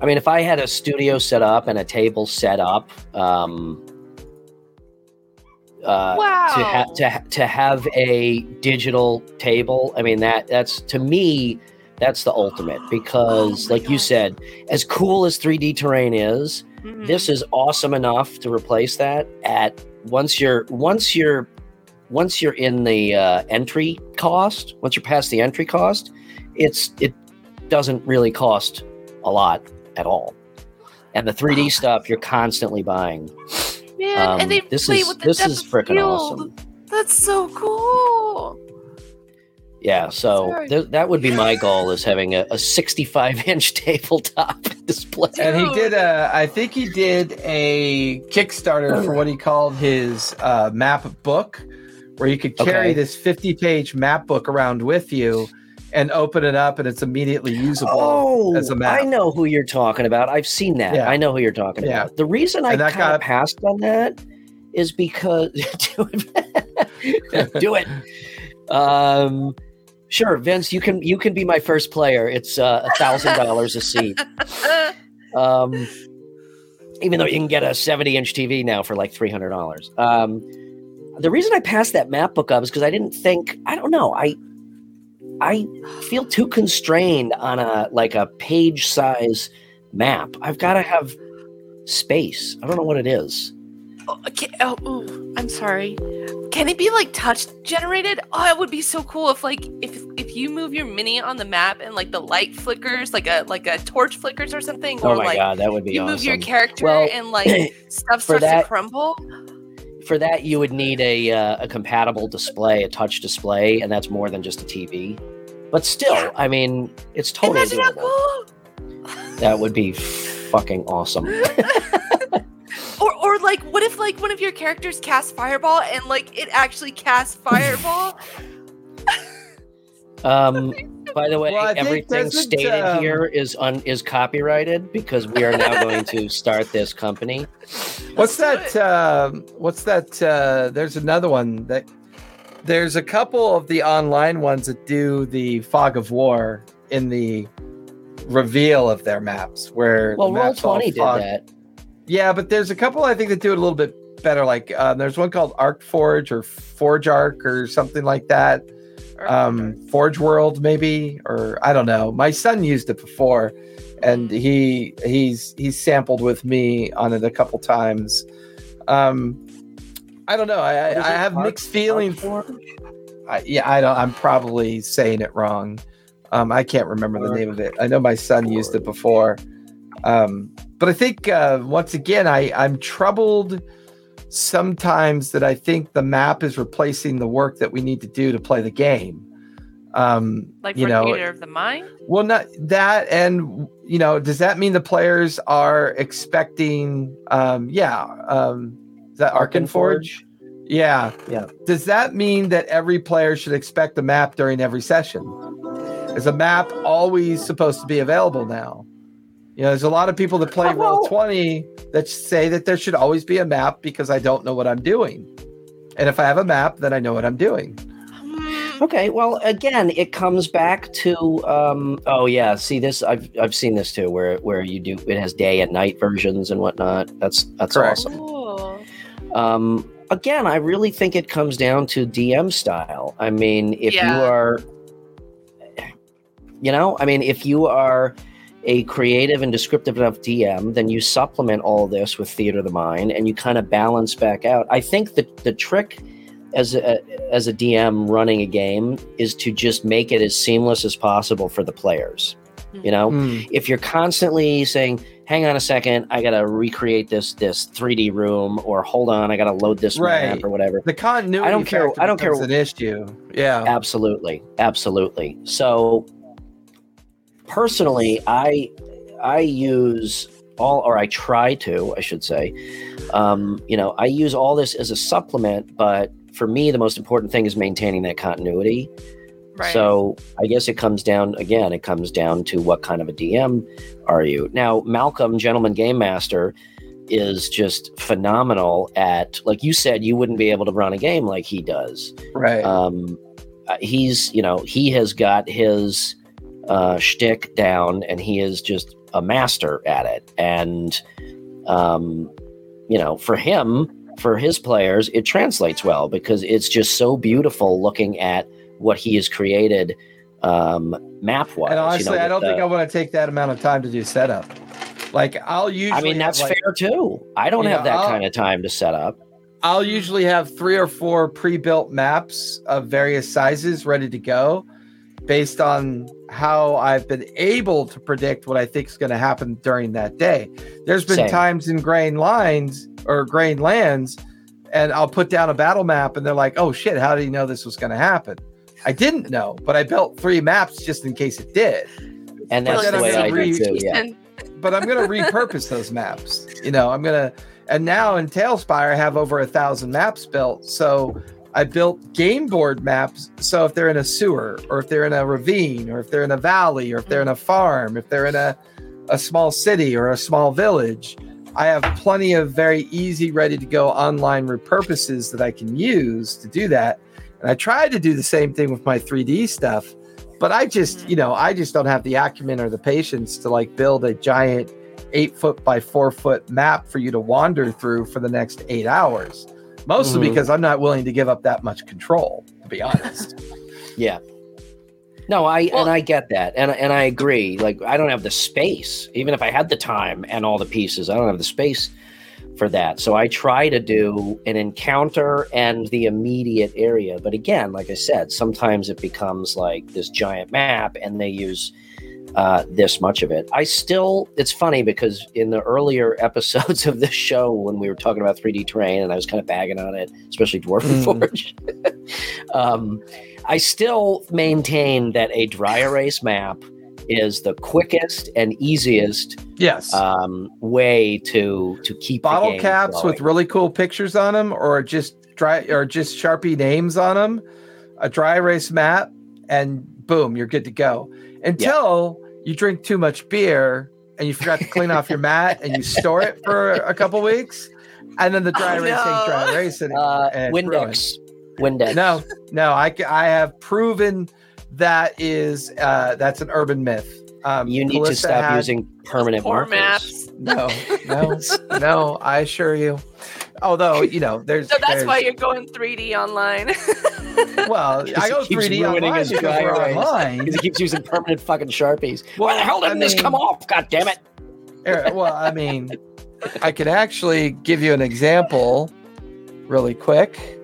I mean if I had a studio set up and a table set up um uh Wow. to ha- to ha- to have a digital table, I mean that that's to me that's the ultimate because Oh like you said, as cool as 3D terrain is, Mhm. this is awesome enough to replace that at once you're once you're once you're in the uh, entry cost once you're past the entry cost it's it doesn't really cost a lot at all and the 3d stuff you're constantly buying Man, um, and they this play is- with the this depth is of field. awesome. That's so cool. yeah so th- that would be my goal is having a, a 65 inch *laughs* tabletop *laughs* display And he did a, I think he did a Kickstarter for what he called his uh, map book, where you could carry Okay. this 50 page map book around with you and open it up and it's immediately usable Oh, as a map. I know who you're talking about. I've seen that. Yeah. I know who you're talking Yeah. about. The reason I And that kind of got- passed on that is because *laughs* do it. do it. Um, sure, Vince, you can you can be my first player. It's uh, a thousand dollars a seat. *laughs* Um, even though you can get a 70 inch TV now for like $300. Um, the reason I passed that map book up is because I didn't think, I don't know, I I feel too constrained on a like a page size map. I've got to have space. I don't know what it is. Oh, okay, oh, ooh, I'm sorry. Can it be like touch generated? Oh, it would be so cool if like if if you move your mini on the map and like the light flickers, like a like a torch flickers or something, Oh or my like god, that would be you awesome. move your character Well, and like *clears throat* stuff starts that- to crumble. For that, you would need a uh, a compatible display, a touch display, and that's more than just a TV. But still, I mean, it's totally doable. cool. That would be fucking awesome. *laughs* Or or like what if like one of your characters casts fireball and like it actually casts fireball? *laughs* Um, *laughs* by the way, Well, everything stated um, here is un- is copyrighted because we are now going to *laughs* start this company. What's Let's that? Um, what's that? Uh, there's another one that. There's a couple of the online ones that do the fog of war in the reveal of their maps, where Well, Roll maps all Twenty did that. Yeah, but there's a couple I think that do it a little bit better. Like uh, there's one called Arc Forge or Forge Arc or something like that. Um, Forge World maybe, or I don't know. My son used it before, and he he's he's sampled with me on it a couple times. Um, I don't know. I, I, have Arc- mixed feelings. Arc I, yeah, I don't. I'm probably saying it wrong. Um, I can't remember the name of it. I know my son used it before. Um, but I think uh, once again, I I'm troubled sometimes that I think the map is replacing the work that we need to do to play the game. Um, like you know, Theater of the Mind. well, not that, and you know, does that mean the players are expecting? Um, yeah, um, is that Forge. Yeah, Yeah. Does that mean that every player should expect a map during every session? Is a map always supposed to be available now? You know, there's a lot of people that play Uh, well- Roll Twenty that say that there should always be a map because I don't know what I'm doing, and if I have a map, then I know what I'm doing. Okay, well, again, it comes back to um, oh yeah, see this I've I've seen this too, where where you do it has day and night versions and whatnot. That's that's Correct. awesome. Cool. Um, again, I really think it comes down to DM style. I mean, if you are, you know, I mean, if you are a creative and descriptive enough DM, then you supplement all this with theater of the mind, and you kind of balance back out. I think that the trick as a as a DM running a game is to just make it as seamless as possible for the players. You know, Hmm. if you're constantly saying hang on a second i gotta recreate this this 3d room or hold on i gotta load this Right. map or whatever The continuity. I don't care- I don't care- becomes an issue. Yeah. absolutely absolutely so personally i i use all or i try to i should say um, you know i use all this as a supplement but for me the most important thing is maintaining that continuity Right. So I guess it comes down again. It comes down to what kind of a DM are you? Now, Malcolm, Gentleman Game Master, is just phenomenal at. Like you said, you wouldn't be able to run a game like he does. Right. Um, uh, he's you know he has got his uh, shtick down, and he is just a master at it. And um, you know, for him, for his players, it translates well because it's just so beautiful looking at what he has created um, map wise. and honestly, I don't think I want to take that amount of time to do setup. Like I'll usually. I mean, that's like, fair too. I don't have know, that I'll- kind of time to set up. I'll usually have three or four pre-built maps of various sizes ready to go, based on how I've been able to predict what I think is going to happen during that day. There's been Same. times in grain lines or grain lands, and I'll put down a battle map, and they're like, "Oh shit, how did you know this was going to happen?" I didn't know, but I built three maps just in case it did. And that's then the I'm way gonna I do read- too. Yeah. *laughs* But I'm gonna repurpose those maps. You know, I'm gonna and now in TaleSpire I have over a thousand maps built. So I built game board maps. So if they're in a sewer, or if they're in a ravine, or if they're in a valley, or if they're in a farm, if they're in a, a small city or a small village, I have plenty of very easy, ready to go online repurposes that I can use to do that. And I tried to do the same thing with my 3D stuff, but I just, mm-hmm. you know, I just don't have the acumen or the patience to like build a giant eight foot by four foot map for you to wander through for the next eight hours. Mostly Mhm. because I'm not willing to give up that much control, to be honest. *laughs* Yeah. No, I Well- and I get that, and and I agree. Like I don't have the space, even if I had the time and all the pieces, I don't have the space for that. So I try to do an encounter and the immediate area. But again, like I said, sometimes it becomes like this giant map, and they use uh, this much of it. I still, it's funny because in the earlier *laughs* episodes of this show, when we were talking about 3D terrain, and I was kind of bagging on it, especially Dwarf Mm. Forge. *laughs* um, I still maintain that a dry erase map is the quickest and easiest yes. um, way to to keep Bottle caps flowing. with really cool pictures on them, or just dry, or just Sharpie names on them, a dry erase map, and boom, you're good to go. Until you drink too much beer and you forgot to clean off your mat and you store it for a couple weeks, and then the dry Oh, erase ain't no. dry erase anymore. uh, and it's ruined. Windex. Windex. No, no, I, I have proven that is uh, that's an urban myth. Um, you need to stop using permanent Poor markers. maps. No, no, no. I assure you. Although you know, there's So that's there's- why you're going 3D online. *laughs* Well, I go 3D online his because dry we're erase. online. Because he keeps using permanent fucking sharpies. Why the hell didn't this mean- come off? God damn it! Er, Well, I mean, I could actually give you an example, really quick,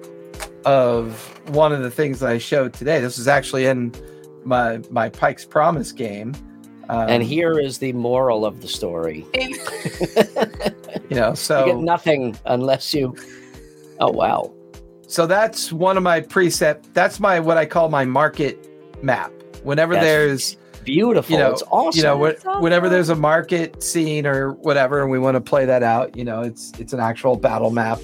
of one of the things that I showed today. This was actually in my my Pike's Promise game. Um, and here is the moral of the story: *laughs* *laughs* you know, so *laughs* you get so nothing unless you. Oh wow! so that's one of my preset. That's my what I call my market map. Whenever That's there's Beautiful. You know- it's awesome. you know what, awesome. whenever there's a market scene or whatever and we want to play that out you know it's it's an actual battle map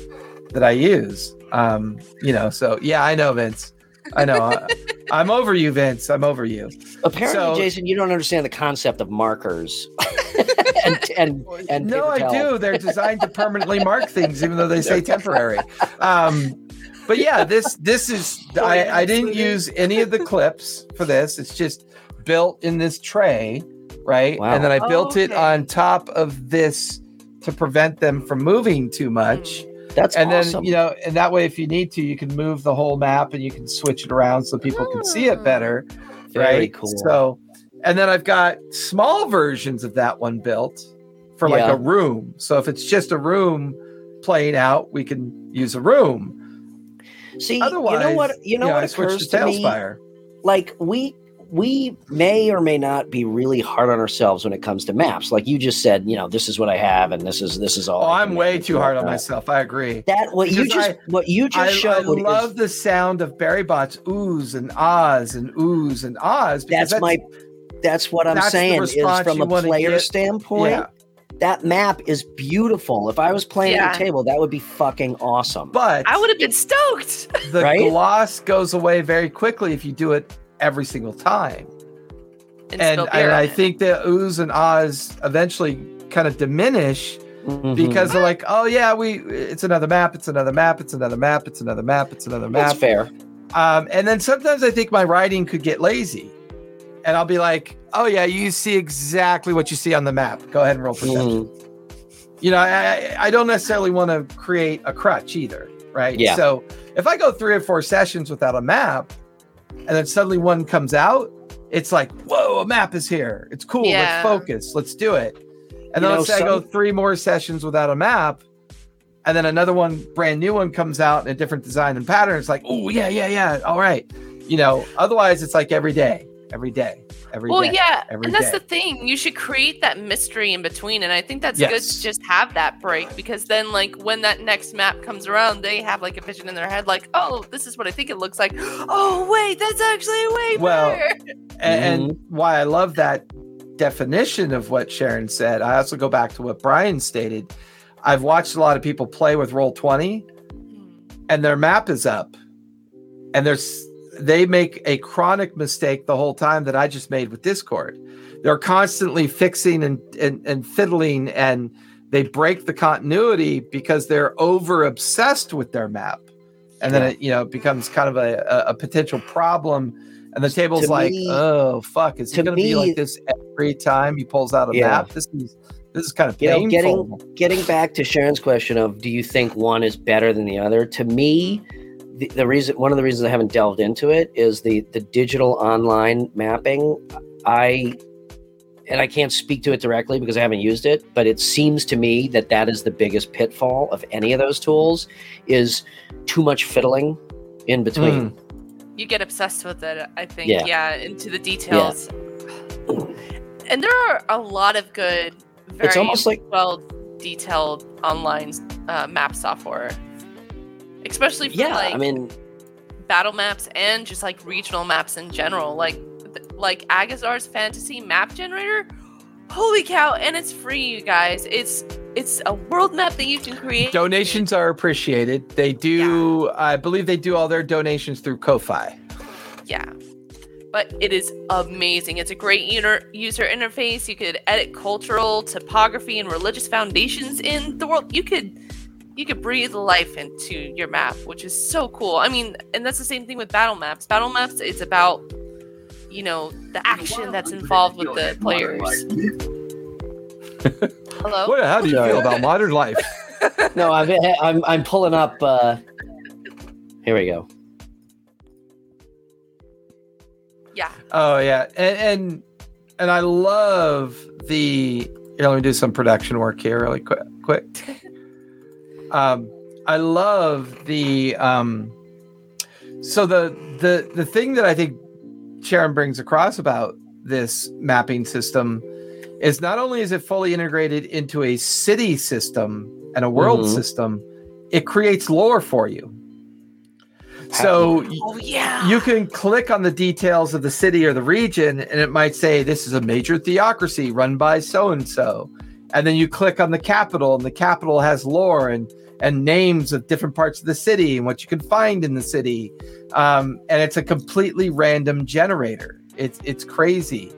that i use um you know so yeah i know vince i know I, i'm over you vince i'm over you Apparently, so- Jason, you don't understand the concept of markers. *laughs* *laughs* and and and no i do. they're designed to permanently mark things even though they say *laughs* temporary. um but yeah this this is *laughs* i i didn't use any of the clips for this. It's just built in this tray right? Wow. and then i Oh, built it on top of this to prevent them from moving too much. That's and awesome. then you know and that way if you need to you can move the whole map and you can switch it around so people can see it better Very right? cool. so and then i've got small versions of that one built for like Yeah. a room so if it's just a room playing out we can use a room See, otherwise you know what? You know I what occurs to to me? Like we we may or may not be really hard on ourselves when it comes to maps. Like you just said, you know, this is what I have, and this is this is all. oh I i'm way too hard on myself i agree That what you just I- what you just I, I showed is- love the sound of Barry Bot's oohs and ahs and oohs and ahs. because that's, my that's what I'm that's saying is from a player get. standpoint. yeah. That map is beautiful. If I was playing at Yeah. the table, that would be fucking awesome. But I would have been stoked. the Right? gloss goes away very quickly if you do it every single time. And, And, and I think the oohs and ahs eventually kind of diminish Mhm. because they're like, oh yeah, we it's another map, it's another map, it's another map, it's another map, it's another that's map. fair. Um, and then sometimes I think my writing could get lazy, and I'll be like, oh yeah, you see exactly what you see on the map. Go ahead and roll perception. Mhm. you know, I, I- I don't necessarily want to create a crutch either, right? Yeah. So if I go three or four sessions without a map, and then suddenly one comes out, it's like, whoa, a map is here. It's cool. Yeah. Let's focus. Let's do it. And You then know, let's say I go three more sessions without a map, and then another one, brand new one, comes out in a different design and pattern. It's like, oh yeah, yeah, yeah. All right. You know, otherwise it's like every day, every day, every day. well, yeah, every and that's day. the thing. You should create that mystery in between, and I think that's good to just have that break because then, like, when that next map comes around, they have like a vision in their head, like, "Oh, this is what I think it looks like." Oh, wait, that's actually way Well, better. and, and why I love that definition of what Sharon said. I also go back to what Brian stated. I've watched a lot of people play with Roll Twenty, hmm. and their map is up, and there's they make a chronic mistake the whole time that I just made with Discord. They're constantly fixing and and, and fiddling, and they break the continuity because they're over obsessed with their map, and then Yeah. it you know becomes kind of a, a, a potential problem. And the table's To like, me- oh fuck, is he to going to be like this every time he pulls out a Yeah. map? This is This is kind of You know, painful. getting getting back to Sharon's question of do you think one is better than the other? To me, the, the reason one of the reasons I haven't delved into it is the the digital online mapping. I and I can't speak to it directly because I haven't used it, but it seems to me that that is the biggest pitfall of any of those tools is too much fiddling in between. you get obsessed with it i think Yeah. yeah, into the details Yeah. and there are a lot of good very It's almost like- well detailed online uh, map software especially for Yeah, like I mean, battle maps and just like regional maps in general like like Azgaar's fantasy map generator holy cow and it's free you guys it's it's a world map that you can create Donations are appreciated. They do, I believe, they do all their donations through Ko-fi. Yeah. But it is amazing. It's a great user user interface. You could edit cultural, topography, and religious foundations in the world. You could you could breathe life into your map, which is so cool. I mean, and that's the same thing with battle maps. Battle maps, it's about you know the action that's involved with the players. *laughs* Hello. What? How do you feel about modern life? *laughs* no, I'm I'm I'm pulling up. Uh, here we go. Yeah. Oh yeah, and and, and I love the. Here, let me do some production work here, really quick. Quick. *laughs* Um, I love the. Um, so the the the thing that I think Sharon brings across about this mapping system is not only is it fully integrated into a city system and a world Mhm. system, it creates lore for you. So Oh yeah. you can click on the details of the city or the region and it might say this is a major theocracy run by so and so and then you click on the capital and the capital has lore and and names of different parts of the city and what you can find in the city. Um, and it's a completely random generator. It's it's crazy.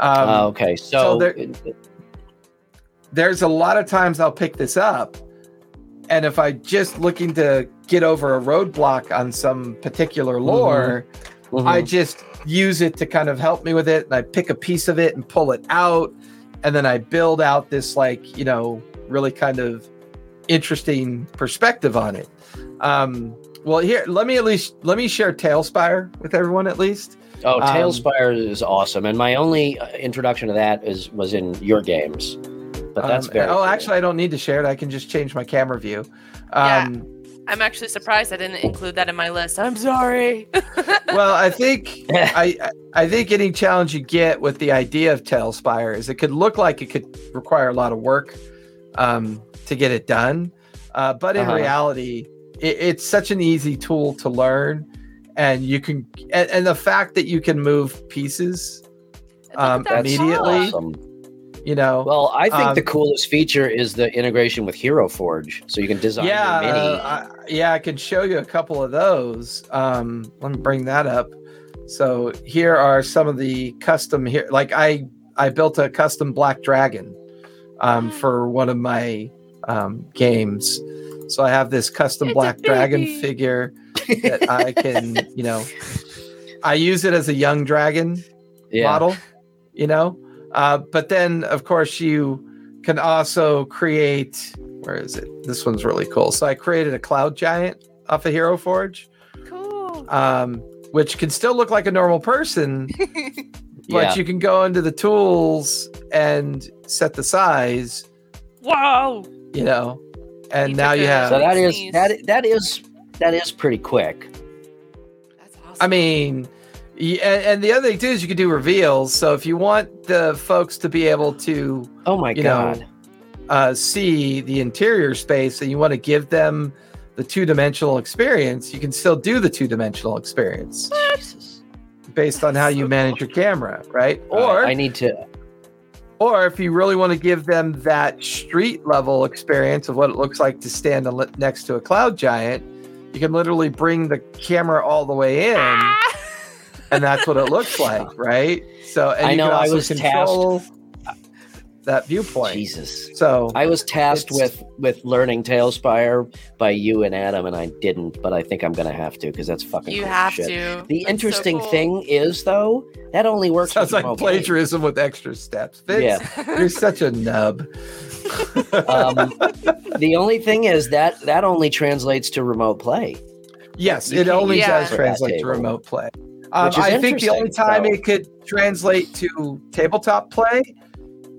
Um, Uh, okay, so, so there- there's a lot of times I'll pick this up, and if I just looking to get over a roadblock on some particular lore, mhm. I just use it to kind of help me with it, and I pick a piece of it and pull it out, and then I build out this like you know really kind of interesting perspective on it. Um, well, here let me at least let me share TaleSpire with everyone at least. oh, um, TaleSpire is awesome, and my only uh, introduction to that is was in your games, but that's Um, very. oh, cool. actually, I don't need to share it. I can just change my camera view. Yeah. I'm actually surprised I didn't include that in my list. I'm sorry. *laughs* well, I think I *laughs* I- I think any challenge you get with the idea of TaleSpire is it could look like it could require a lot of work um, to get it done, uh, but in Uh-huh. reality, it, it's such an easy tool to learn, and you can and, and the fact that you can move pieces, Um, immediately- Awesome. You know. Well, I think Um, the coolest feature is the integration with Hero Forge, so you can design yeah, your mini. uh, I, yeah, I can show you a couple of those. Um, let me bring that up. So here are some of the custom here. Like I, I built a custom black dragon um, *gasps* for one of my um, games. So I have this custom It's black dragon figure that I *laughs* can, you know, I use it as a young dragon yeah. model, you know. Uh, but then, of course, you can also create. Where is it? This one's really cool. So I created a cloud giant off of Hero Forge, Cool. um, which can still look like a normal person, *laughs* but Yeah. you can go into the tools and set the size, wow. you know, and You now you have. So that is that that is that is pretty quick. That's awesome. I mean, y- and, and the other thing too is you can do reveals. So if you want the folks to be able to Oh my You know, god! uh, see the interior space and you want to give them the two-dimensional experience, you can still do the two-dimensional experience Jesus. based on how you manage your camera, right? Or Uh, I need to. or if you really want to give them that street level experience of what it looks like to stand next to a cloud giant, you can literally bring the camera all the way in, Ah! And that's what it looks *laughs* like, right? So and I you know, can I also was control. that viewpoint. Jesus. So I was tasked with with learning TaleSpire by you and Adam, and I didn't, but I think I'm gonna have to because that's fucking. You cool have shit. to. The That's so interesting cool. thing is, though, that only works. sounds with like remote plagiarism with extra steps. Vince, Yeah. you're such a nub. *laughs* Um, the only thing is that that only translates to remote play. Yes, You it only use does translate to remote play. Um, I think the only time so- it could translate to tabletop play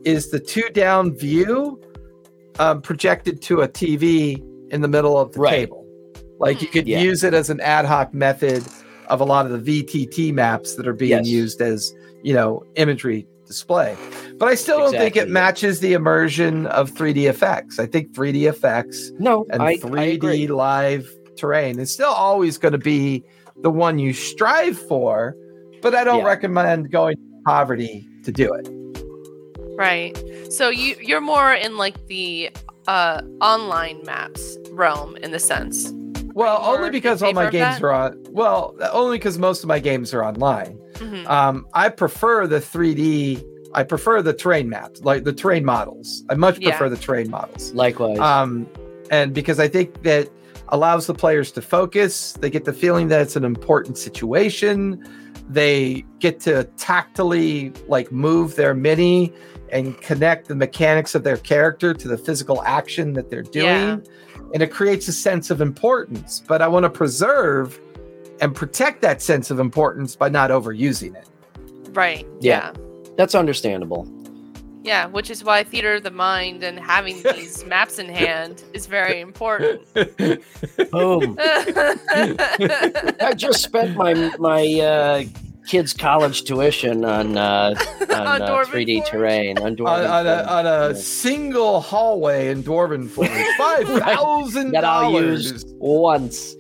is the two down view um, projected to a TV in the middle of the Right. table. Like you could Yeah. use it as an ad hoc method of a lot of the VTT maps that are being Yes. used as you know imagery display. But I still don't think it matches the immersion of 3D effects. I think 3D effects No, and I, I 3D live terrain is still always going to be the one you strive for, but I don't Yeah. recommend going to poverty to do it. Right. So you you're more in like the uh online maps realm in the sense. Well, only because all my favor of games are on. Well, only because most of my games are online. Mhm. Um, I prefer the 3D. I prefer the terrain maps, like the terrain models. I much Yeah. prefer the terrain models. Likewise. um, and because I think that allows the players to focus. They get the feeling that it's an important situation. They get to tactily like move their mini and connect the mechanics of their character to the physical action that they're doing. Yeah. And it creates a sense of importance. But I want to preserve and protect that sense of importance by not overusing it. Right. Yeah. yeah. That's understandable. Yeah, which is why theater of the mind and having *laughs* these maps in hand is very important. *laughs* Boom. *laughs* I just spent my my uh, kids' college tuition on uh, on, On uh, 3D Forge? terrain on on, Dwarven on a, on a Yeah. single hallway in Dwarven Forge. Five thousand that I'll use once.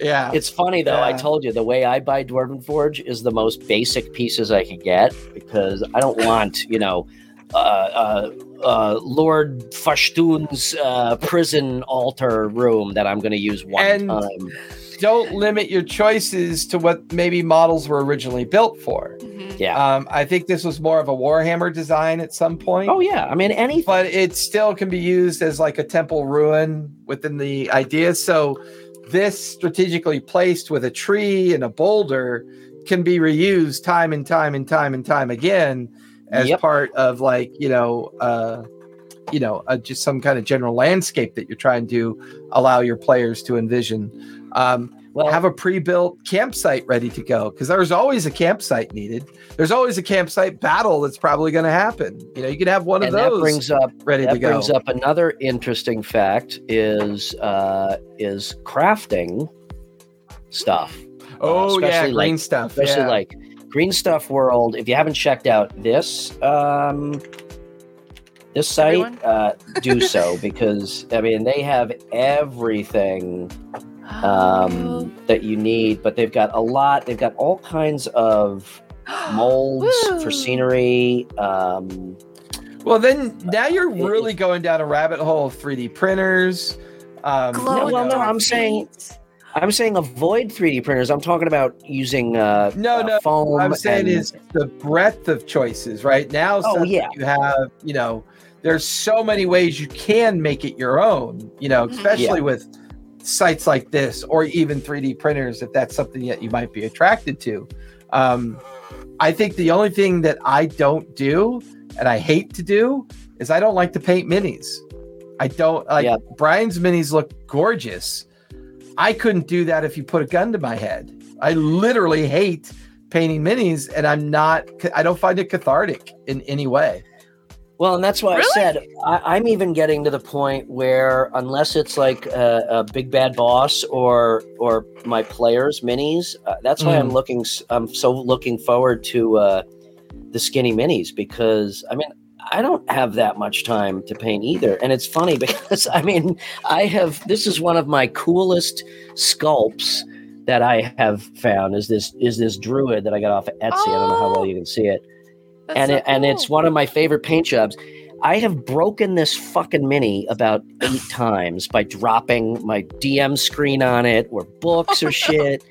Yeah. It's funny though. I told you the way I buy Dwarven Forge is the most basic pieces I can get because I don't want you know. Uh, uh, uh, Lord Fashtun's uh, prison altar room that I'm going to use one And- time. Don't limit your choices to what maybe models were originally built for. Mhm. Yeah. Um, I think this was more of a Warhammer design at some point. oh yeah. I mean anything. But it still can be used as like a temple ruin within the idea. So this strategically placed with a tree and a boulder can be reused time and time and time and time again as Yep. part of like you know uh you know uh, just some kind of general landscape that you're trying to allow your players to envision. Um Well, have a pre-built campsite ready to go because there's always a campsite needed. There's always a campsite battle that's probably going to happen. You know you could have one of that brings up ready to that go. brings up another interesting fact is uh is crafting stuff. Oh yeah especially green like- stuff especially yeah. like green stuff world if you haven't checked out this um this site uh do *laughs* so because i mean they have everything um that you need but they've got a lot they've got all kinds of *gasps* molds for scenery um well then now you're really going down a rabbit hole of 3d printers um Glow well, no, I'm saying- paint. I'm saying avoid 3D printers. I'm talking about using uh, No, uh, no, foam. What I'm saying and- is the breadth of choices right now. Oh, stuff yeah. you have, you know, there's so many ways you can make it your own. You know, Mhm. especially with sites like this, or even 3D printers, if that's something that you might be attracted to. Um, I think the only thing that I don't do, and I hate to do, is I don't like to paint minis. I don't like Yeah. Brian's minis look gorgeous. I couldn't do that if you put a gun to my head. I literally hate painting minis, and I'm not. I don't find it cathartic in any way. well, and that's why Really? I said I, I'm even getting to the point where unless it's like a, a big bad boss or or my players minis, uh, that's why I'm Mm. looking. s- I'm so looking forward to uh, the skinny minis because I mean. I don't have that much time to paint either. And it's funny *laughs* because I mean, I have this is one of my coolest sculpts that I have found is this is this druid that I got off of Etsy. I don't know how well you can see it. Oh, and so it, and it's one of my favorite paint jobs. I have broken this fucking mini about eight *laughs* times by dropping my DM screen on it or books or *laughs* shit.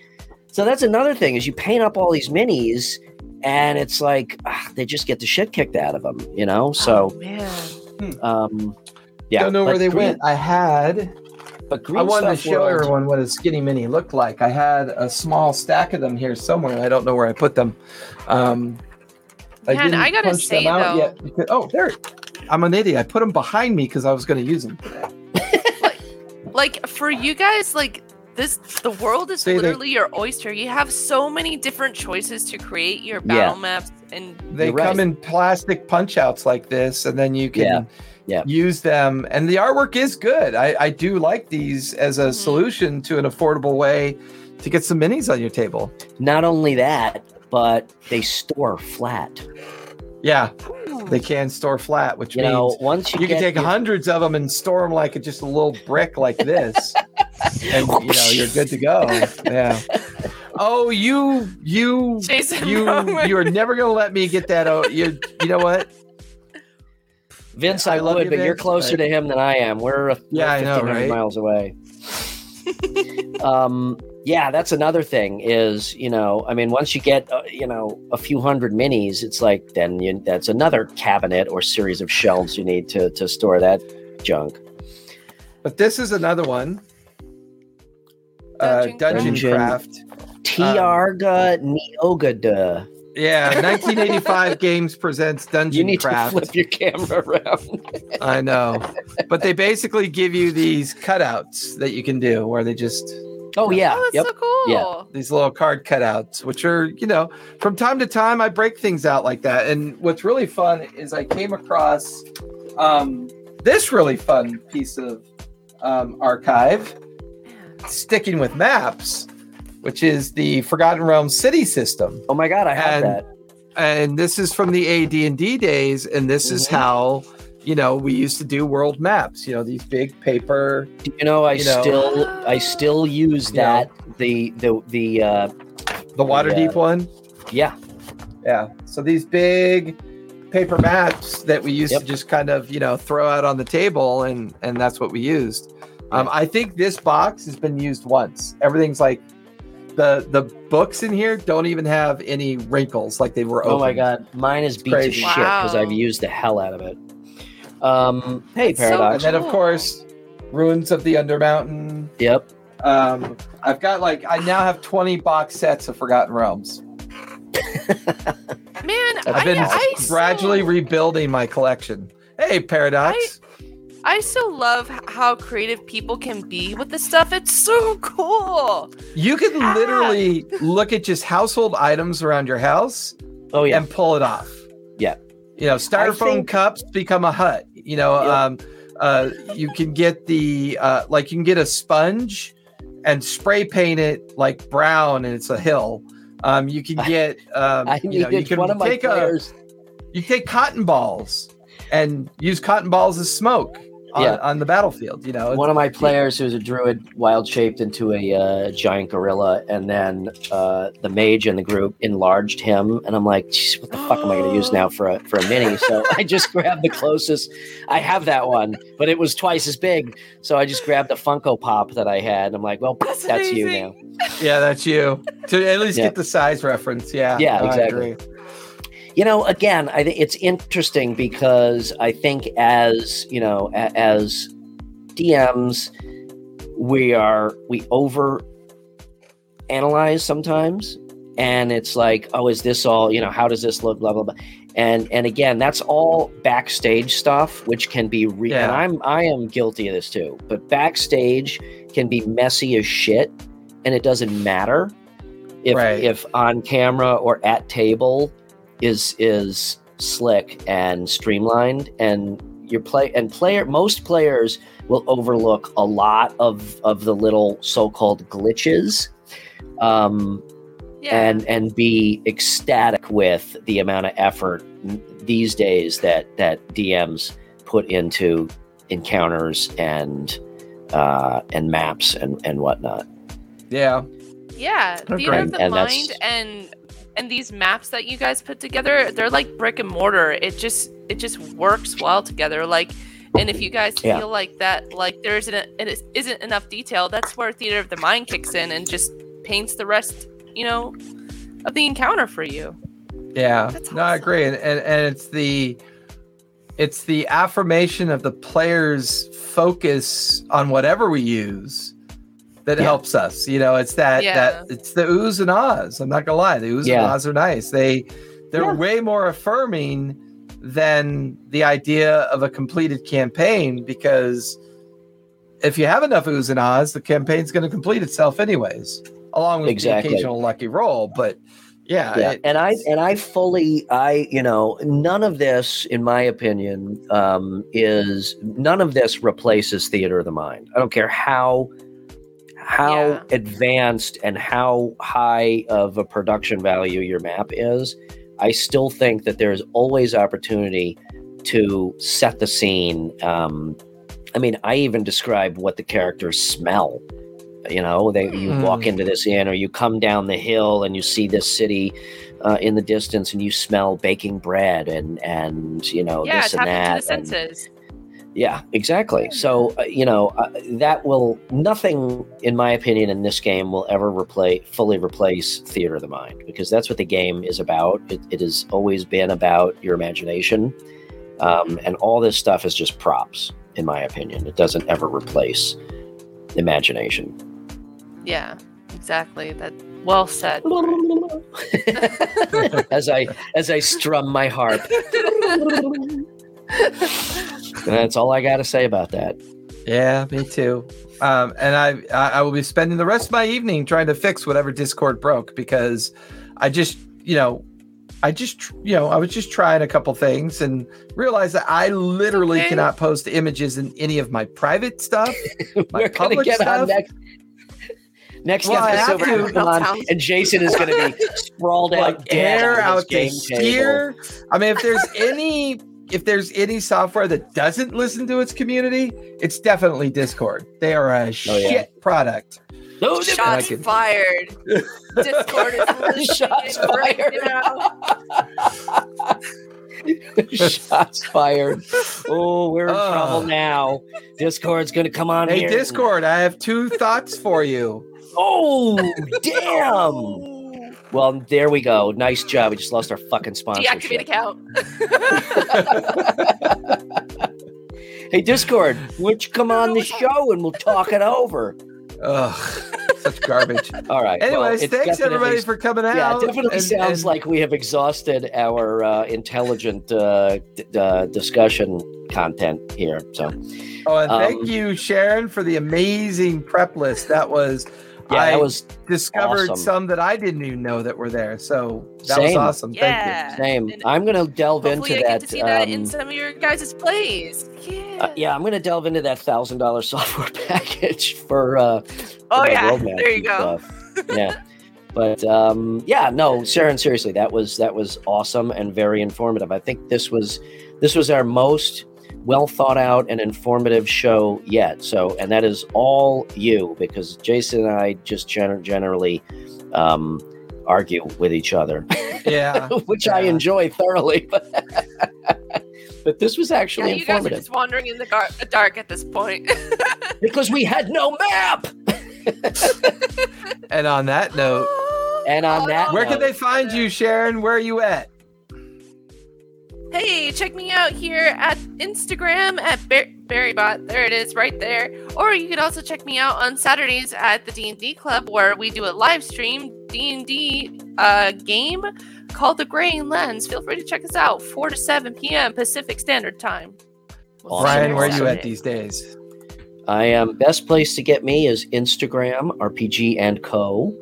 So that's another thing is you paint up all these minis and it's like ah, they just get the shit kicked out of them, you know. So, Oh, man. um, yeah, Don't know where they green- went. I had. But green I wanted to show world- everyone what a skinny mini looked like. I had a small stack of them here somewhere. I don't know where I put them. Um, Man, I gotta punch say, though- because, oh, there. I'm an idiot. I put them behind me because I was going to use them *laughs* today. like for you guys like this the world is See, they- literally your oyster you have so many different choices to create your Yeah. battle maps and They You're come in plastic punch outs like this, and then you can Yeah, yeah. use them. And the artwork is good. I, I do like these as a Mhm. solution to an affordable way to get some minis on your table. Not only that, but they store flat. Yeah, they can store flat, which You means know, once you, you can take your- hundreds of them and store them like just a little brick like this *laughs* and you know you're good to go yeah oh you you Jason you Romer. you are never gonna let me get that oh you you know what Vince, I I, love would, you, but you're closer but- to him than I am. We're, we're Yeah, I know, 1,500 right? miles away. *laughs* um, yeah, that's another thing. Is you know, I mean, once you get uh, you know a few hundred minis, it's like then you, that's another cabinet or series of shelves you need to to store that junk. but this is another one uh Dungeon dungeon Dungeon. craft Tiarga Neogada. yeah *laughs* 1985 games presents dungeon You dungeon need craft to flip your camera around. i know but they basically give you these cutouts that you can do where they just Oh yeah, oh that's yep. so cool Yeah. these little card cutouts, which are, you know, from time to time I break things out like that. And what's really fun is I came across um, this really fun piece of um, archive, sticking with maps, which is the Forgotten Realms city system. Oh my god, I have And- that. And this is from the AD&D days, and this is Mhm. how, you know, we used to do world maps, you know, these big paper you know I you know- still I still use You know. that the the the uh the water Yeah. deep one. yeah Yeah. So these big paper maps that we used Yep. to just kind of, you know, throw out on the table and and that's what we used. Um, I think this box has been used once. Everything's like the the books in here don't even have any wrinkles like they were Oh my god, mine is beat to shit because I've used the hell out of it. Um, hey That's so And then of course, Ruins of the Undermountain. Yep. Um, I've got like I now have 20 box sets of Forgotten Realms. *laughs* man I've been I gradually so, rebuilding my collection. Hey, Paradox. I still love how creative people can be with this stuff it's so cool You can Ah. literally look at just household items around your house Oh yeah. and pull it off. Yeah. You know, styrofoam think- cups become a hut. You know, Yep. um, uh, you can get the uh, like you can get a sponge and spray paint it like brown, and it's a hill. Um, you can *laughs* get um, I you know, you can one of my take a you take cotton balls and use cotton balls as smoke on, Yeah. on the battlefield. You know, One of my players who's a druid wild shaped into a uh, giant gorilla, and then uh, the mage in the group enlarged him, and I'm like, what the fuck am I going to use now for a for a mini? So *laughs* I just grabbed the closest. I have that one, but it was twice as big, so I just grabbed the Funko Pop that I had. And I'm like, well, That's that's, you now. yeah, that's you to at least Yeah. get the size reference. Yeah, Yeah, exactly. You know, again, I think it's interesting because I think as you know, a- as DMs, we are we over analyze sometimes, and it's like, oh, is this all? You know, how does this look? Blah blah blah. And and again, that's all backstage stuff, which can be re- and Yeah. I'm I am guilty of this too. But backstage can be messy as shit, and it doesn't matter if Right. if on camera or at table is is slick and streamlined and your play and player most players will overlook a lot of of the little so-called glitches um yeah and and be ecstatic with the amount of effort these days that that DMs put into encounters and uh and maps and and whatnot Yeah. Yeah, theater great. of the And mind and and these maps that you guys put together, they're like brick and mortar. It just it just works well together. Like, and if you guys Yeah. feel like that, like there isn't it is- isn't enough detail, that's where theater of the mind kicks in and just paints the rest, you know, of the encounter for you. Yeah, That's no, I agree, and, and and it's the it's the affirmation of the player's focus on whatever we use that Yeah. helps us. You know, it's that Yeah. that it's the oohs and ahs. I'm not gonna lie, the oohs Yeah. and ahs are nice. They they're way more affirming than the idea of a completed campaign because if you have enough oohs and ahs, the campaign's going to complete itself anyways, along with Exactly. the occasional lucky roll. But yeah, yeah it- and i and i fully i you know none of this in my opinion um is none of this replaces theater of the mind i don't care how how Yeah. advanced and how high of a production value your map is i still think that there's always opportunity to set the scene um i mean i even describe what the characters smell you know they you Hmm. walk into this inn or you come down the hill and you see this city uh, in the distance and you smell baking bread and and you know yeah, this and that and- senses. Yeah exactly so uh, you know uh, that will nothing in my opinion in this game will ever replace fully replace theater of the mind because that's what the game is about it, it has always been about your imagination um, and all this stuff is just props in my opinion it doesn't ever replace imagination Yeah, exactly. That well said. *laughs* as I as I strum my harp. *laughs* That's all I got to say about that. Yeah, me too. Um, and I, I I will be spending the rest of my evening trying to fix whatever Discord broke because I just you know I just you know I was just trying a couple things and realized that I literally Okay. cannot post images in any of my private stuff. *laughs* My We're gonna public get stuff? on next next Well, I episode. have We're to. come on, and Jason is going to be *laughs* sprawled out like dead hair on his out to game table. here. I mean, if there's any if there's any software that doesn't listen to its community, it's definitely Discord. They are a Oh, yeah. shit product. No, Shots like it. fired. Discord is *laughs* listening Shots right fired. now. *laughs* Shots fired. Oh, we're in Ugh. trouble now. Discord's going to come on Hey, here. Discord, I have two thoughts for you. Oh, damn. Well, there we go. Nice job. We just lost our fucking sponsorship. Deactivate *laughs* account. Hey, Discord, why don't you come on the *laughs* show and we'll talk it over? Ugh, such garbage. *laughs* All right. well, Anyways, it's thanks everybody for coming out. Yeah, it definitely and- sounds and- like we have exhausted our uh, intelligent uh, d- uh, discussion content here. So, Oh, and thank um, you, Sharon, for the amazing prep list. That was yeah, I was discovered awesome. some that I didn't even know that were there. So that was awesome. Yeah. Thank you. Same. And I'm going to delve into I that. get to see that in um, some of your guys' plays. Yeah. uh, yeah, I'm going to delve into that thousand dollar *laughs* software package for. Uh, Oh for my yeah. There you go. stuff. yeah. But um, yeah, no, Sharon, seriously, that was that was awesome and very informative. I think this was this was our most well thought out and informative show yet. So, and that is all you because Jason and I just gener- generally um, argue with each other, Yeah. *laughs* which I enjoy thoroughly. But, *laughs* but this was Yeah, actually you guys are just wandering in the gar- dark at this point. *laughs* because we had no map. And on that note, And on that where can they find you, Sharon? Where are you at? Hey, check me out here at Instagram at Bar- Barrybot. There it is, right there. Or you can also check me out on Saturdays at the D and D Club, where we do a live stream D and D uh, game called The Graying Lens. Feel free to check us out, 4 to 7 p.m. Pacific Standard Time. We'll. Brian, where are you at these days? I am best place to get me is Instagram RPG and Co.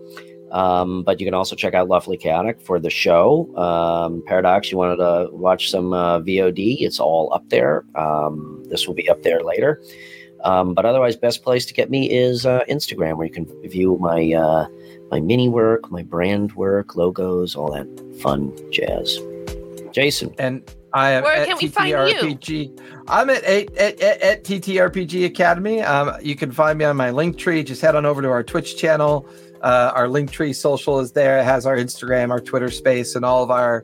Um, but you can also check out Lawfully Chaotic for the show. Um, Paradox, you wanted to watch some uh, VOD? It's all up there. Um, this will be up there later. Um, but otherwise, best place to get me is uh, Instagram, where you can view my uh, my mini work, my brand work, logos, all that fun jazz. Jason, And I am Where at can we find you? TTRPG. I'm at, eight, at, at, at TTRPG Academy. Um, you can find me on my link tree. Just head on over to our Twitch channel. Uh, our link tree social is there. It has our Instagram, our Twitter space, and all of our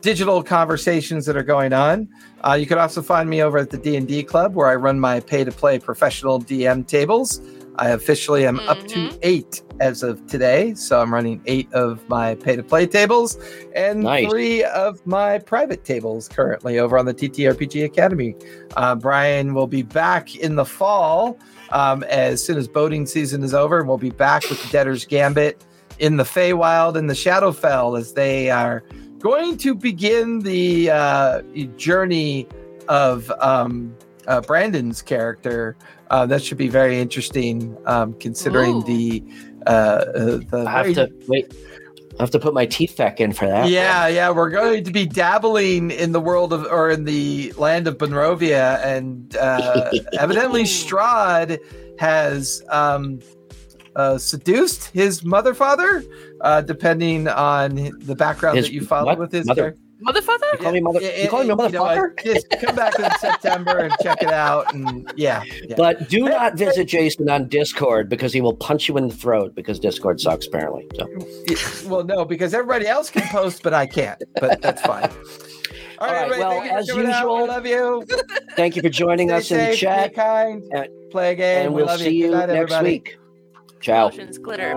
digital conversations that are going on. Uh, you can also find me over at the D&D Club where I run my pay-to-play professional DM tables. I officially am up to Mhm. eight as of today. So I'm running eight of my pay to play tables and Nice. three of my private tables currently over on the TTRPG Academy. Uh, Brian will be back in the fall um, as soon as boating season is over, and we'll be back with the Debtor's Gambit in the Feywild and the Shadowfell as they are going to begin the uh, journey of um, uh, Brandon's character. Uh, that should be very interesting, um, considering Ooh. the uh, uh, the I have very- to wait. I have to put my teeth back in for that. yeah, yeah, we're going to be dabbling in the world of or in the land of Barovia, and uh, *laughs* evidently Strahd has um, uh, seduced his mother father, uh, depending on the background His that you followed what? with his Mother? character. Motherfucker? You call me mother. Yeah, you call me yeah, you know motherfucker. Just come back in September and check it out, and yeah, yeah. But do not visit Jason on Discord because he will punch you in the throat because Discord sucks apparently. So well, no, because everybody else can post, but I can't. But that's fine. All All right, right, well, thank you for as coming out. usual, love you. thank you for joining Stay us in the chat, Be kind. and- play a game. and we we'll love see you Good night, next everybody. week. Ciao. Potions glitter.